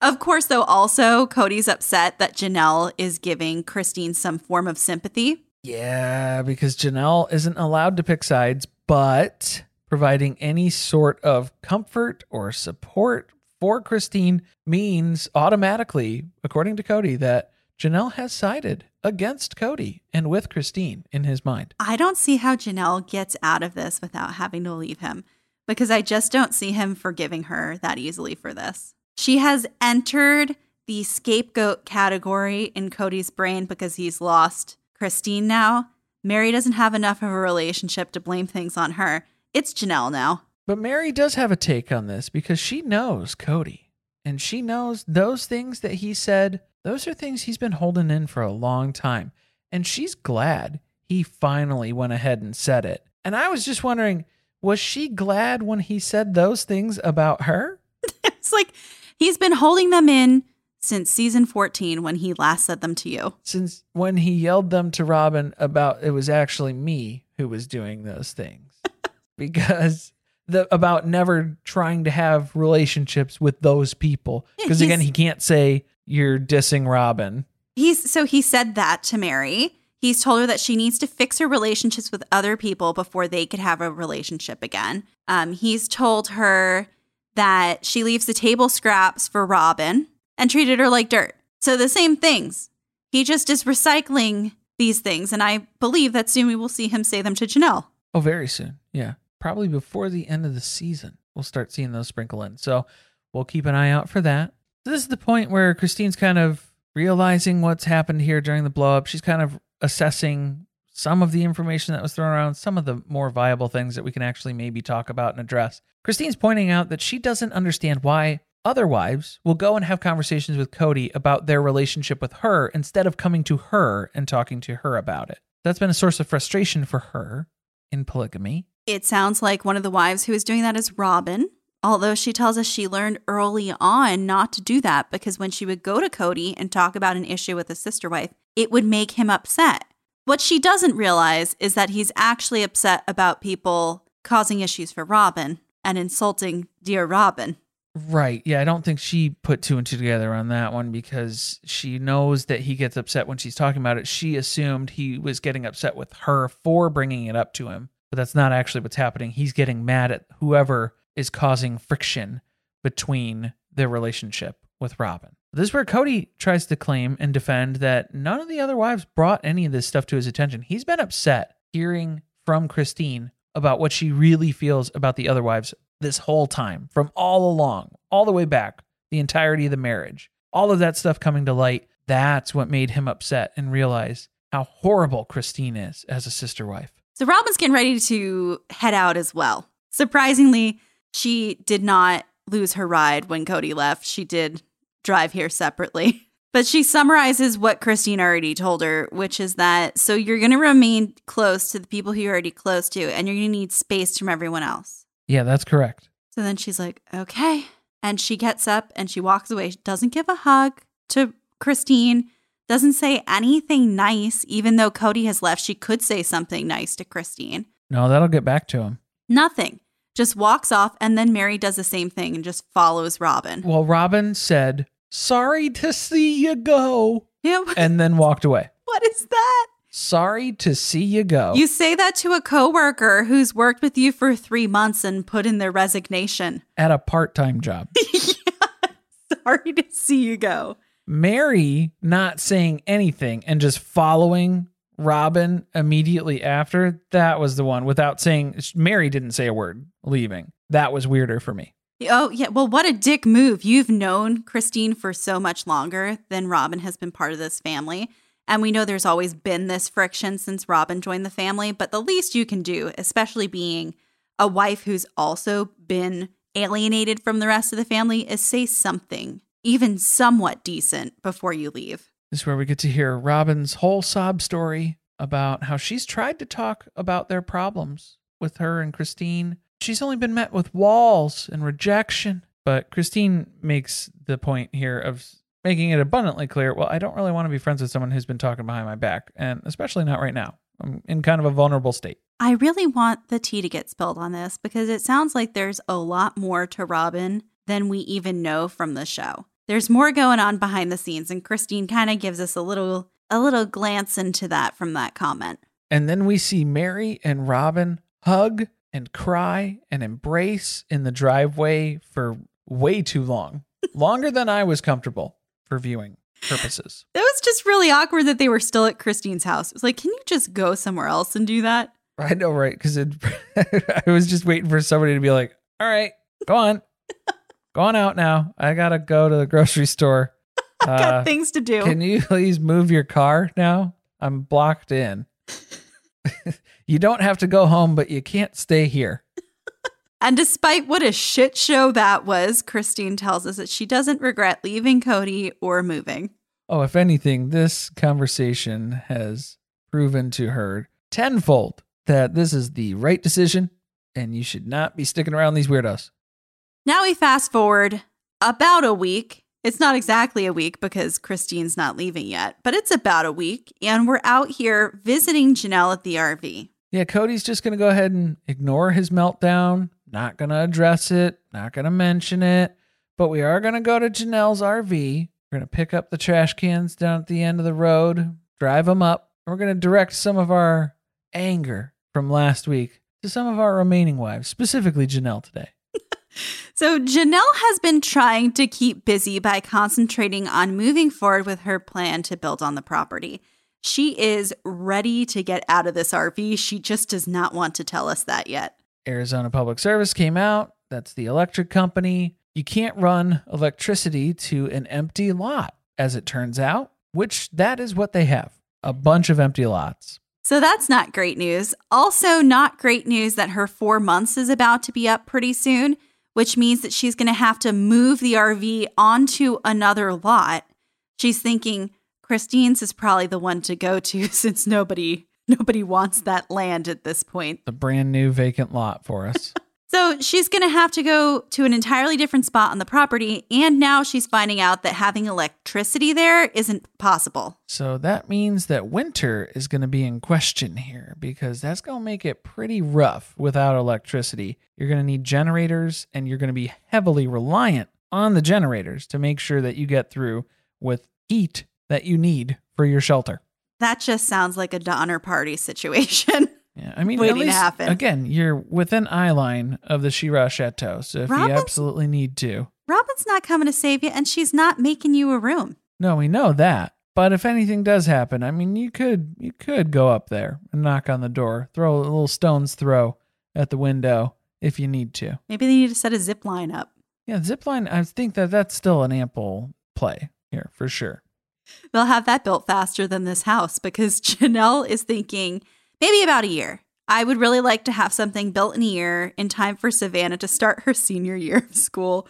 of course, though, also, Kody's upset that Janelle is giving Christine some form of sympathy. Yeah, because Janelle isn't allowed to pick sides, but providing any sort of comfort or support for Christine means automatically, according to Kody, that Janelle has sided against Kody and with Christine in his mind. I don't see how Janelle gets out of this without having to leave him because I just don't see him forgiving her that easily for this. She has entered the scapegoat category in Kody's brain because he's lost Christine now. Meri doesn't have enough of a relationship to blame things on her. It's Janelle now. But Meri does have a take on this because she knows Kody and she knows those things that he said, those are things he's been holding in for a long time. And she's glad he finally went ahead and said it. And I was just wondering, was she glad when he said those things about her? it's like he's been holding them in since season 14 when he last said them to you. Since when he yelled them to Robyn about it was actually me who was doing those things. because the about never trying to have relationships with those people. Because again, he can't say you're dissing Robyn. He's so he said that to Meri. He's told her that she needs to fix her relationships with other people before they could have a relationship again. Um, he's told her that she leaves the table scraps for Robyn and treated her like dirt. So the same things. He just is recycling these things. And I believe that soon we will see him say them to Janelle. Oh, very soon. Yeah. Probably before the end of the season, we'll start seeing those sprinkle in. So we'll keep an eye out for that. So this is the point where Christine's kind of realizing what's happened here during the blowup. She's kind of assessing some of the information that was thrown around, some of the more viable things that we can actually maybe talk about and address. Christine's pointing out that she doesn't understand why other wives will go and have conversations with Kody about their relationship with her instead of coming to her and talking to her about it. That's been a source of frustration for her in polygamy. It sounds like one of the wives who is doing that is Robyn, although she tells us she learned early on not to do that because when she would go to Kody and talk about an issue with a sister wife, it would make him upset. What she doesn't realize is that he's actually upset about people causing issues for Robyn and insulting dear Robin. Right. Yeah, I don't think she put two and two together on that one because she knows that he gets upset when she's talking about it. She assumed he was getting upset with her for bringing it up to him, but that's not actually what's happening. He's getting mad at whoever is causing friction between their relationship with Robyn. This is where Kody tries to claim and defend that none of the other wives brought any of this stuff to his attention. He's been upset hearing from Christine about what she really feels about the other wives this whole time, from all along, all the way back, the entirety of the marriage, all of that stuff coming to light. That's what made him upset and realize how horrible Christine is as a sister wife. So Robyn's getting ready to head out as well. Surprisingly, she did not lose her ride when Kody left. She did drive here separately. But she summarizes what Christine already told her, which is that so you're going to remain close to the people who you're already close to, and you're going to need space from everyone else. Yeah, that's correct. So then she's like, okay. And she gets up and she walks away. She doesn't give a hug to Christine, doesn't say anything nice, even though Kody has left. She could say something nice to Christine. No, that'll get back to him. Nothing. Just walks off. And then Meri does the same thing and just follows Robyn. Well, Robyn said, Sorry to see you go, Yeah, and then walked away. what is that? Sorry to see you go. You say that to a coworker who's worked with you for three months and put in their resignation. at a part time job. Sorry to see you go. Meri not saying anything and just following Robyn immediately after, that was the one without saying, Meri didn't say a word leaving. That was weirder for me. Oh, yeah. Well, what a dick move. You've known Christine for so much longer than Robyn has been part of this family. And we know there's always been this friction since Robyn joined the family. But the least you can do, especially being a wife who's also been alienated from the rest of the family, is say something, even somewhat decent, before you leave. This is where we get to hear Robyn's whole sob story about how she's tried to talk about their problems with her and Christine. She's only been met with walls and rejection. But Christine makes the point here of making it abundantly clear well, I don't really want to be friends with someone who's been talking behind my back, and especially not right now. I'm in kind of a vulnerable state. I really want the tea to get spilled on this because it sounds like there's a lot more to Robyn than we even know from the show. There's more going on behind the scenes and Christine kind of gives us a little a little glance into that from that comment. And then we see Meri and Robyn hug and cry and embrace in the driveway for way too long, longer than I was comfortable for viewing purposes. That was just really awkward that they were still at Christine's house. It was like, can you just go somewhere else and do that? I know, right? Because I was just waiting for somebody to be like, all right, go on. go on out now. I got to go to the grocery store. I've got Uh, things to do. Can you please move your car now? I'm blocked in. you don't have to go home, but you can't stay here. And despite what a shit show that was, Christine tells us that she doesn't regret leaving Kody or moving. Oh, if anything, this conversation has proven to her tenfold that this is the right decision and you should not be sticking around these weirdos. Now we fast forward about a week. It's not exactly a week because Christine's not leaving yet, but it's about a week. And we're out here visiting Janelle at the RV. Yeah, Kody's just going to go ahead and ignore his meltdown, not going to address it, not going to mention it. But we are going to go to Janelle's RV. We're going to pick up the trash cans down at the end of the road, drive them up. and We're going to direct some of our anger from last week to some of our remaining wives, specifically Janelle today. So Janelle has been trying to keep busy by concentrating on moving forward with her plan to build on the property. She is ready to get out of this RV. She just does not want to tell us that yet. Arizona Public Service came out. That's the electric company. You can't run electricity to an empty lot, as it turns out, which that is what they have a bunch of empty lots. So that's not great news. Also, not great news that her four months is about to be up pretty soon, which means that she's going to have to move the RV onto another lot. She's thinking Christine's is probably the one to go to since nobody nobody wants that land at this point. The brand new vacant lot for us. So she's going to have to go to an entirely different spot on the property. And now she's finding out that having electricity there isn't possible. So that means that winter is going to be in question here because that's going to make it pretty rough without electricity. You're going to need generators and you're going to be heavily reliant on the generators to make sure that you get through with heat that you need for your shelter. That just sounds like a Donner Party situation. Yeah, I mean, Waiting at to least, happen. again, you're within eye line of the Shira Chateau, so if Robyn's- you absolutely need to, Robyn's not coming to save you, and she's not making you a room. no, we know that. But if anything does happen, I mean, you could you could go up there and knock on the door, throw a little stone's throw at the window if you need to. Maybe they need to set a zip line up. Yeah, zip line. I think that that's still an ample play here for sure. They'll have that built faster than this house because Janelle is thinking maybe about a year. I would really like to have something built in a year in time for Savannah to start her senior year of school,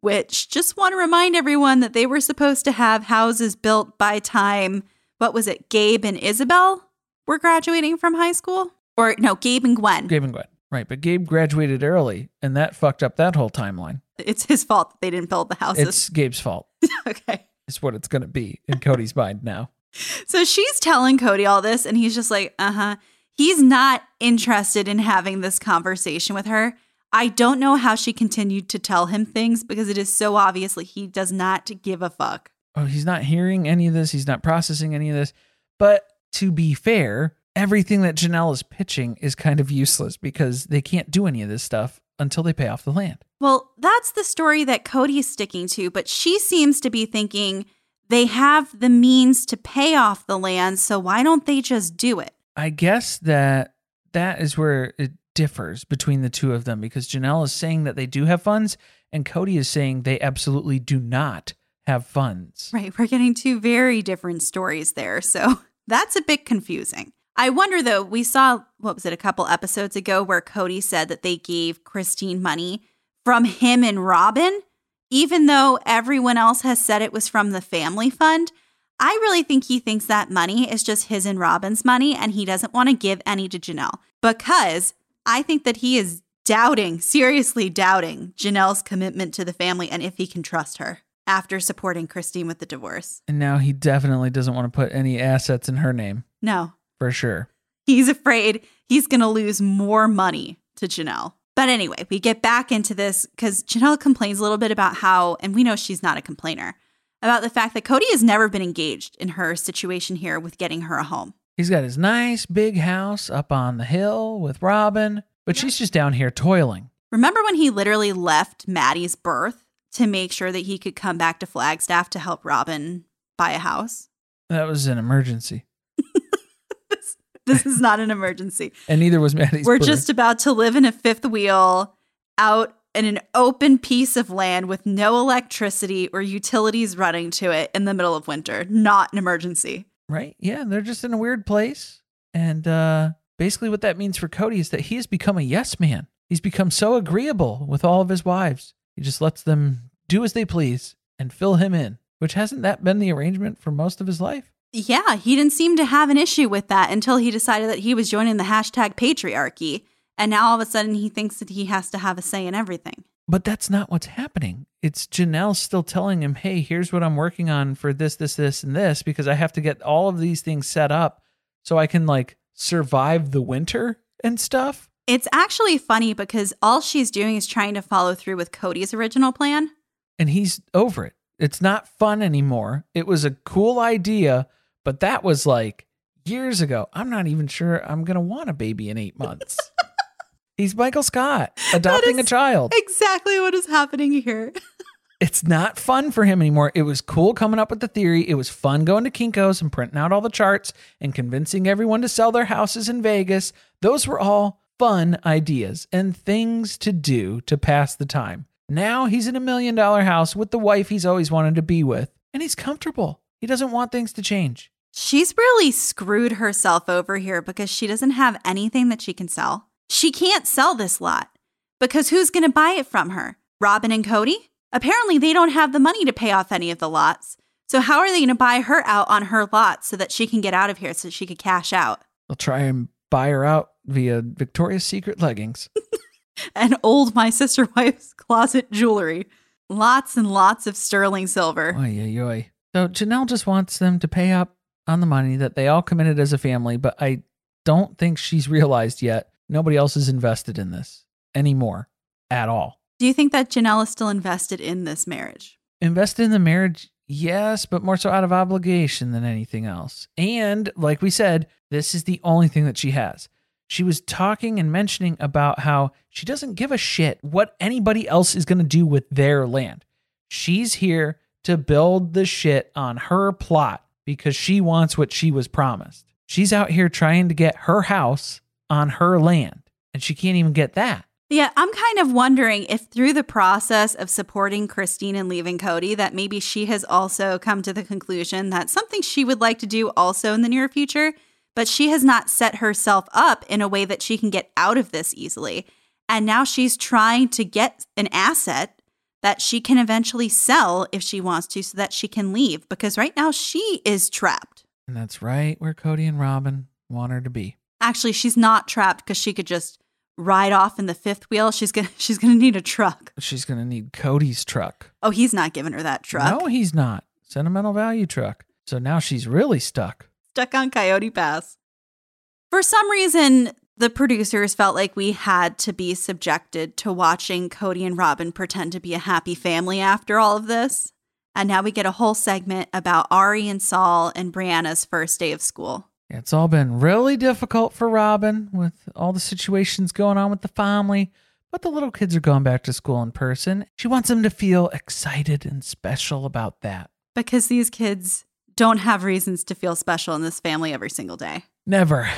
which just want to remind everyone that they were supposed to have houses built by time, what was it, Gabe and Isabel were graduating from high school? Or no, Gabe and Gwen. Gabe and Gwen, right? But Gabe graduated early, and that fucked up that whole timeline. It's his fault that they didn't build the houses. It's Gabe's fault. okay. It's what it's going to be in Kody's mind now. So she's telling Kody all this, and he's just like, uh huh. He's not interested in having this conversation with her. I don't know how she continued to tell him things because it is so obviously he does not give a fuck. oh, he's not hearing any of this. He's not processing any of this. But to be fair, everything that Janelle is pitching is kind of useless because they can't do any of this stuff until they pay off the land. Well, that's the story that Kody's sticking to, but she seems to be thinking they have the means to pay off the land, so why don't they just do it? I guess that that is where it differs between the two of them because Janelle is saying that they do have funds and Kody is saying they absolutely do not have funds. Right, we're getting two very different stories there. So that's a bit confusing. I wonder though, we saw, what was it, a couple episodes ago where Kody said that they gave Christine money from him and Robyn, even though everyone else has said it was from the family fund. I really think he thinks that money is just his and Robyn's money and he doesn't want to give any to Janelle because I think that he is doubting, seriously doubting Janelle's commitment to the family and if he can trust her after supporting Christine with the divorce. And now he definitely doesn't want to put any assets in her name No, for sure. he's afraid he's going to lose more money to Janelle. But anyway, we get back into this because Janelle complains a little bit about how, and we know she's not a complainer, about the fact that Kody has never been engaged in her situation here with getting her a home. He's got his nice big house up on the hill with Robyn, but she's just down here toiling. Remember when he literally left Maddie's birth to make sure that he could come back to Flagstaff to help Robyn buy a house? That was an emergency. This, is not an emergency. And neither was Maddie's. We're birth. just about to live in a fifth wheel out in an open piece of land with no electricity or utilities running to it in the middle of winter. Not an emergency. right. Yeah, they're just in a weird place. And uh, basically, what that means for Kody is that he has become a yes man. He's become so agreeable with all of his wives. He just lets them do as they please and fill him in, which hasn't that been the arrangement for most of his life? Yeah, he didn't seem to have an issue with that until he decided that he was joining the hashtag patriarchy. And now all of a sudden he thinks that he has to have a say in everything. But that's not what's happening. It's Janelle still telling him, hey, here's what I'm working on for this, this, this, and this, because I have to get all of these things set up so I can like survive the winter and stuff. It's actually funny because all she's doing is trying to follow through with Kody's original plan. And he's over it. It's not fun anymore. It was a cool idea, but that was like years ago. I'm not even sure I'm going to want a baby in eight months. he's Michael Scott adopting a child. Exactly what is happening here. it's not fun for him anymore. It was cool coming up with the theory. It was fun going to Kinko's and printing out all the charts and convincing everyone to sell their houses in Vegas. Those were all fun ideas and things to do to pass the time. Now he's in a million dollar house with the wife he's always wanted to be with, and he's comfortable. He doesn't want things to change. She's really screwed herself over here because she doesn't have anything that she can sell. She can't sell this lot because who's going to buy it from her? Robyn and Kody? Apparently, they don't have the money to pay off any of the lots. So, how are they going to buy her out on her lot so that she can get out of here so she could cash out? They'll try and buy her out via Victoria's Secret leggings. and old my sister wife's closet jewelry. Lots and lots of sterling silver. Oy, oy, oy. So Janelle just wants them to pay up on the money that they all committed as a family, but I don't think she's realized yet nobody else is invested in this anymore at all. Do you think that Janelle is still invested in this marriage? Invested in the marriage, yes, but more so out of obligation than anything else. And like we said, this is the only thing that she has. She was talking and mentioning about how she doesn't give a shit what anybody else is going to do with their land. She's here to build the shit on her plot because she wants what she was promised. She's out here trying to get her house on her land, and she can't even get that. Yeah, I'm kind of wondering if through the process of supporting Christine and leaving Kody, that maybe she has also come to the conclusion that something she would like to do also in the near future, but she has not set herself up in a way that she can get out of this easily. And now she's trying to get an asset that she can eventually sell if she wants to so that she can leave because right now she is trapped. And that's right where Kody and Robyn want her to be. Actually, she's not trapped because she could just ride off in the fifth wheel. She's gonna she's gonna need a truck. She's to need Kody's truck. Oh, he's not giving her that truck. No, he's not. Sentimental value truck. So now she's really stuck. Stuck on Coyote Pass. For some reason, the producers felt like we had to be subjected to watching Kody and Robyn pretend to be a happy family after all of this. And now we get a whole segment about Ari and Sol and Breanna's first day of school. It's all been really difficult for Robyn with all the situations going on with the family, but the little kids are going back to school in person. She wants them to feel excited and special about that. Because these kids don't have reasons to feel special in this family every single day. Never,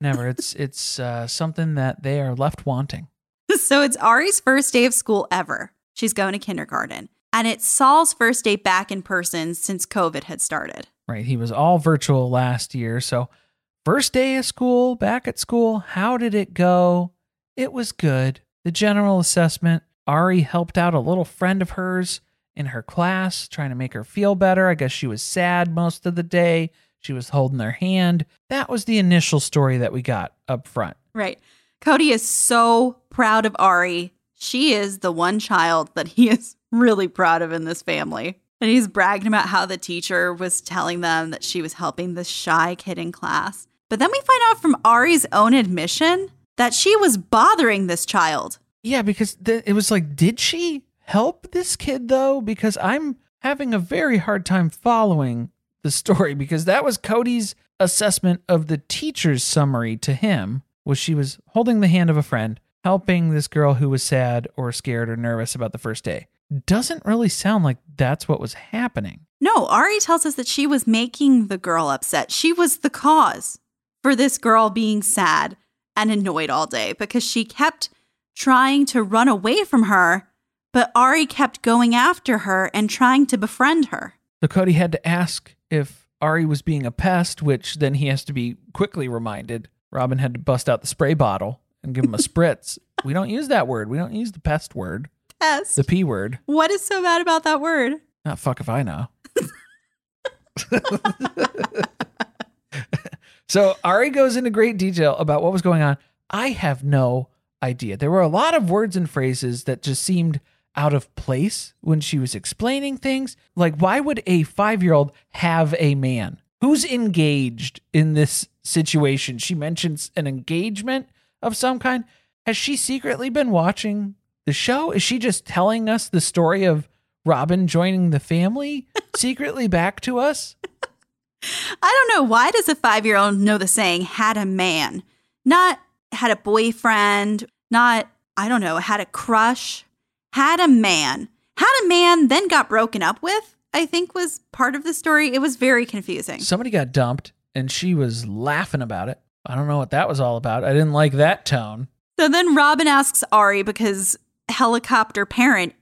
never. it's it's uh, something that they are left wanting. so it's Ari's first day of school ever. She's going to kindergarten. And it's Sol's first day back in person since COVID had started. Right. He was all virtual last year. So, first day of school, back at school, how did it go? It was good. The general assessment Ari helped out a little friend of hers in her class, trying to make her feel better. I guess she was sad most of the day. She was holding their hand. That was the initial story that we got up front. Right. Kody is so proud of Ari. She is the one child that he is really proud of in this family. And he's bragging about how the teacher was telling them that she was helping this shy kid in class. But then we find out from Ari's own admission that she was bothering this child. Yeah, because th- it was like, did she help this kid though? Because I'm having a very hard time following the story because that was Kody's assessment of the teacher's summary to him was she was holding the hand of a friend, helping this girl who was sad or scared or nervous about the first day. Doesn't really sound like that's what was happening. No, Ari tells us that she was making the girl upset. She was the cause for this girl being sad and annoyed all day because she kept trying to run away from her, but Ari kept going after her and trying to befriend her. So Kody had to ask if Ari was being a pest, which then he has to be quickly reminded. Robyn had to bust out the spray bottle and give him a spritz. we don't use that word. We don't use the pest word, Pest. the P word. What is so bad about that word? Not fuck if I know. so Ari goes into great detail about what was going on. I have no idea. There were a lot of words and phrases that just seemed out of place when she was explaining things. Like, why would a five year old have a man? Who's engaged in this situation? She mentions an engagement of some kind. Has she secretly been watching the show? Is she just telling us the story of Robyn joining the family secretly back to us? I don't know. Why does a five year old know the saying, had a man? Not had a boyfriend, not, I don't know, had a crush, had a man. Had a man, then got broken up with, I think was part of the story. It was very confusing. Somebody got dumped and she was laughing about it. I don't know what that was all about. I didn't like that tone. So then Robyn asks Ari, because helicopter parent,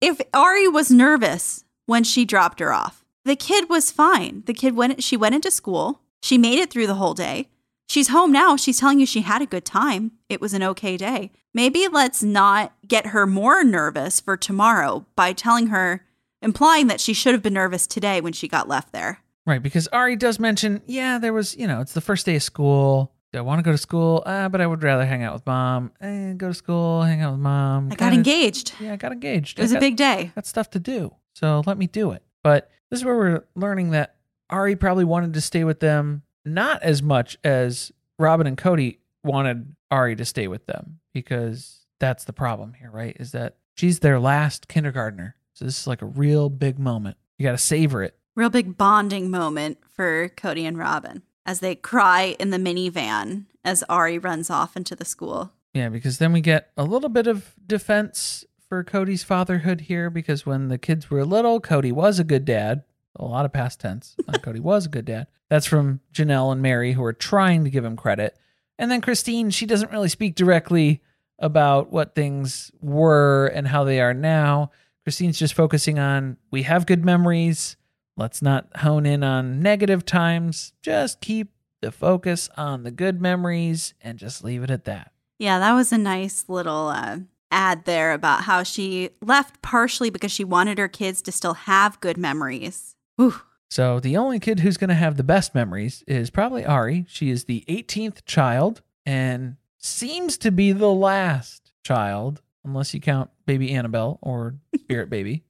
if Ari was nervous when she dropped her off. The kid was fine. The kid went she went into school. She made it through the whole day. She's home now. She's telling you she had a good time. It was an okay day. Maybe let's not get her more nervous for tomorrow by telling her, implying that she should have been nervous today when she got left there. Right, because Ari does mention, yeah, there was, you know, it's the first day of school. Do I want to go to school? Uh, but I would rather hang out with mom. Eh, go to school, hang out with mom. I got Kinda- engaged. Yeah, I got engaged. It was I a got- big day. got stuff to do. So let me do it. But this is where we're learning that Ari probably wanted to stay with them not as much as Robyn and Kody wanted Ari to stay with them because that's the problem here, right? Is that she's their last kindergartner. So this is like a real big moment. You got to savor it. Real big bonding moment for Kody and Robyn as they cry in the minivan as Ari runs off into the school. Yeah, because then we get a little bit of defense for Kody's fatherhood here because when the kids were little, Kody was a good dad. A lot of past tense. Kody was a good dad. That's from Janelle and Meri, who are trying to give him credit. And then Christine, she doesn't really speak directly about what things were and how they are now. Christine's just focusing on we have good memories. Let's not hone in on negative times. Just keep the focus on the good memories and just leave it at that. Yeah, that was a nice little uh, ad there about how she left partially because she wanted her kids to still have good memories. Whew. So the only kid who's going to have the best memories is probably Ari. She is the 18th child and seems to be the last child, unless you count baby Annabelle or Spirit Baby.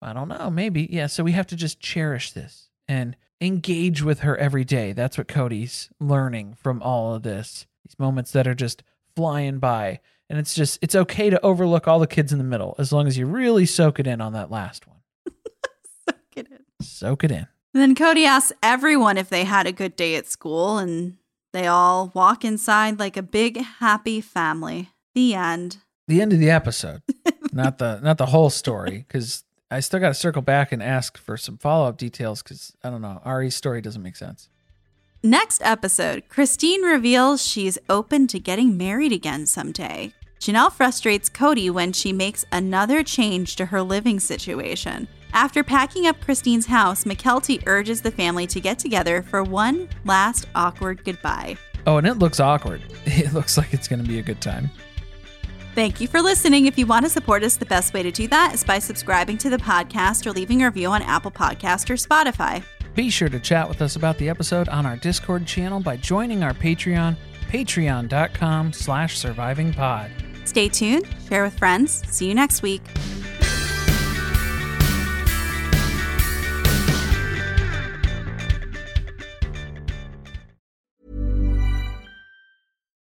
I don't know, maybe. Yeah, so we have to just cherish this and engage with her every day. That's what Kody's learning from all of this. These moments that are just flying by. And it's just, it's okay to overlook all the kids in the middle as long as you really soak it in on that last one. Soak it in. Then Kody asks everyone if they had a good day at school, and they all walk inside like a big happy family. The end. the end of the episode, not the not the whole story, because I still got to circle back and ask for some follow up details. Because I don't know, Ari's story doesn't make sense. Next episode, Christine reveals she's open to getting married again someday. Janelle frustrates Kody when she makes another change to her living situation. After packing up Christine's house, Mykelti urges the family to get together for one last awkward goodbye. Oh, and it looks awkward. It looks like it's going to be a good time. Thank you for listening. If you want to support us, the best way to do that is by subscribing to the podcast or leaving a review on Apple Podcast or Spotify. Be sure to chat with us about the episode on our Discord channel by joining our Patreon, patreon.com slash survivingpod. Stay tuned, share with friends. See you next week.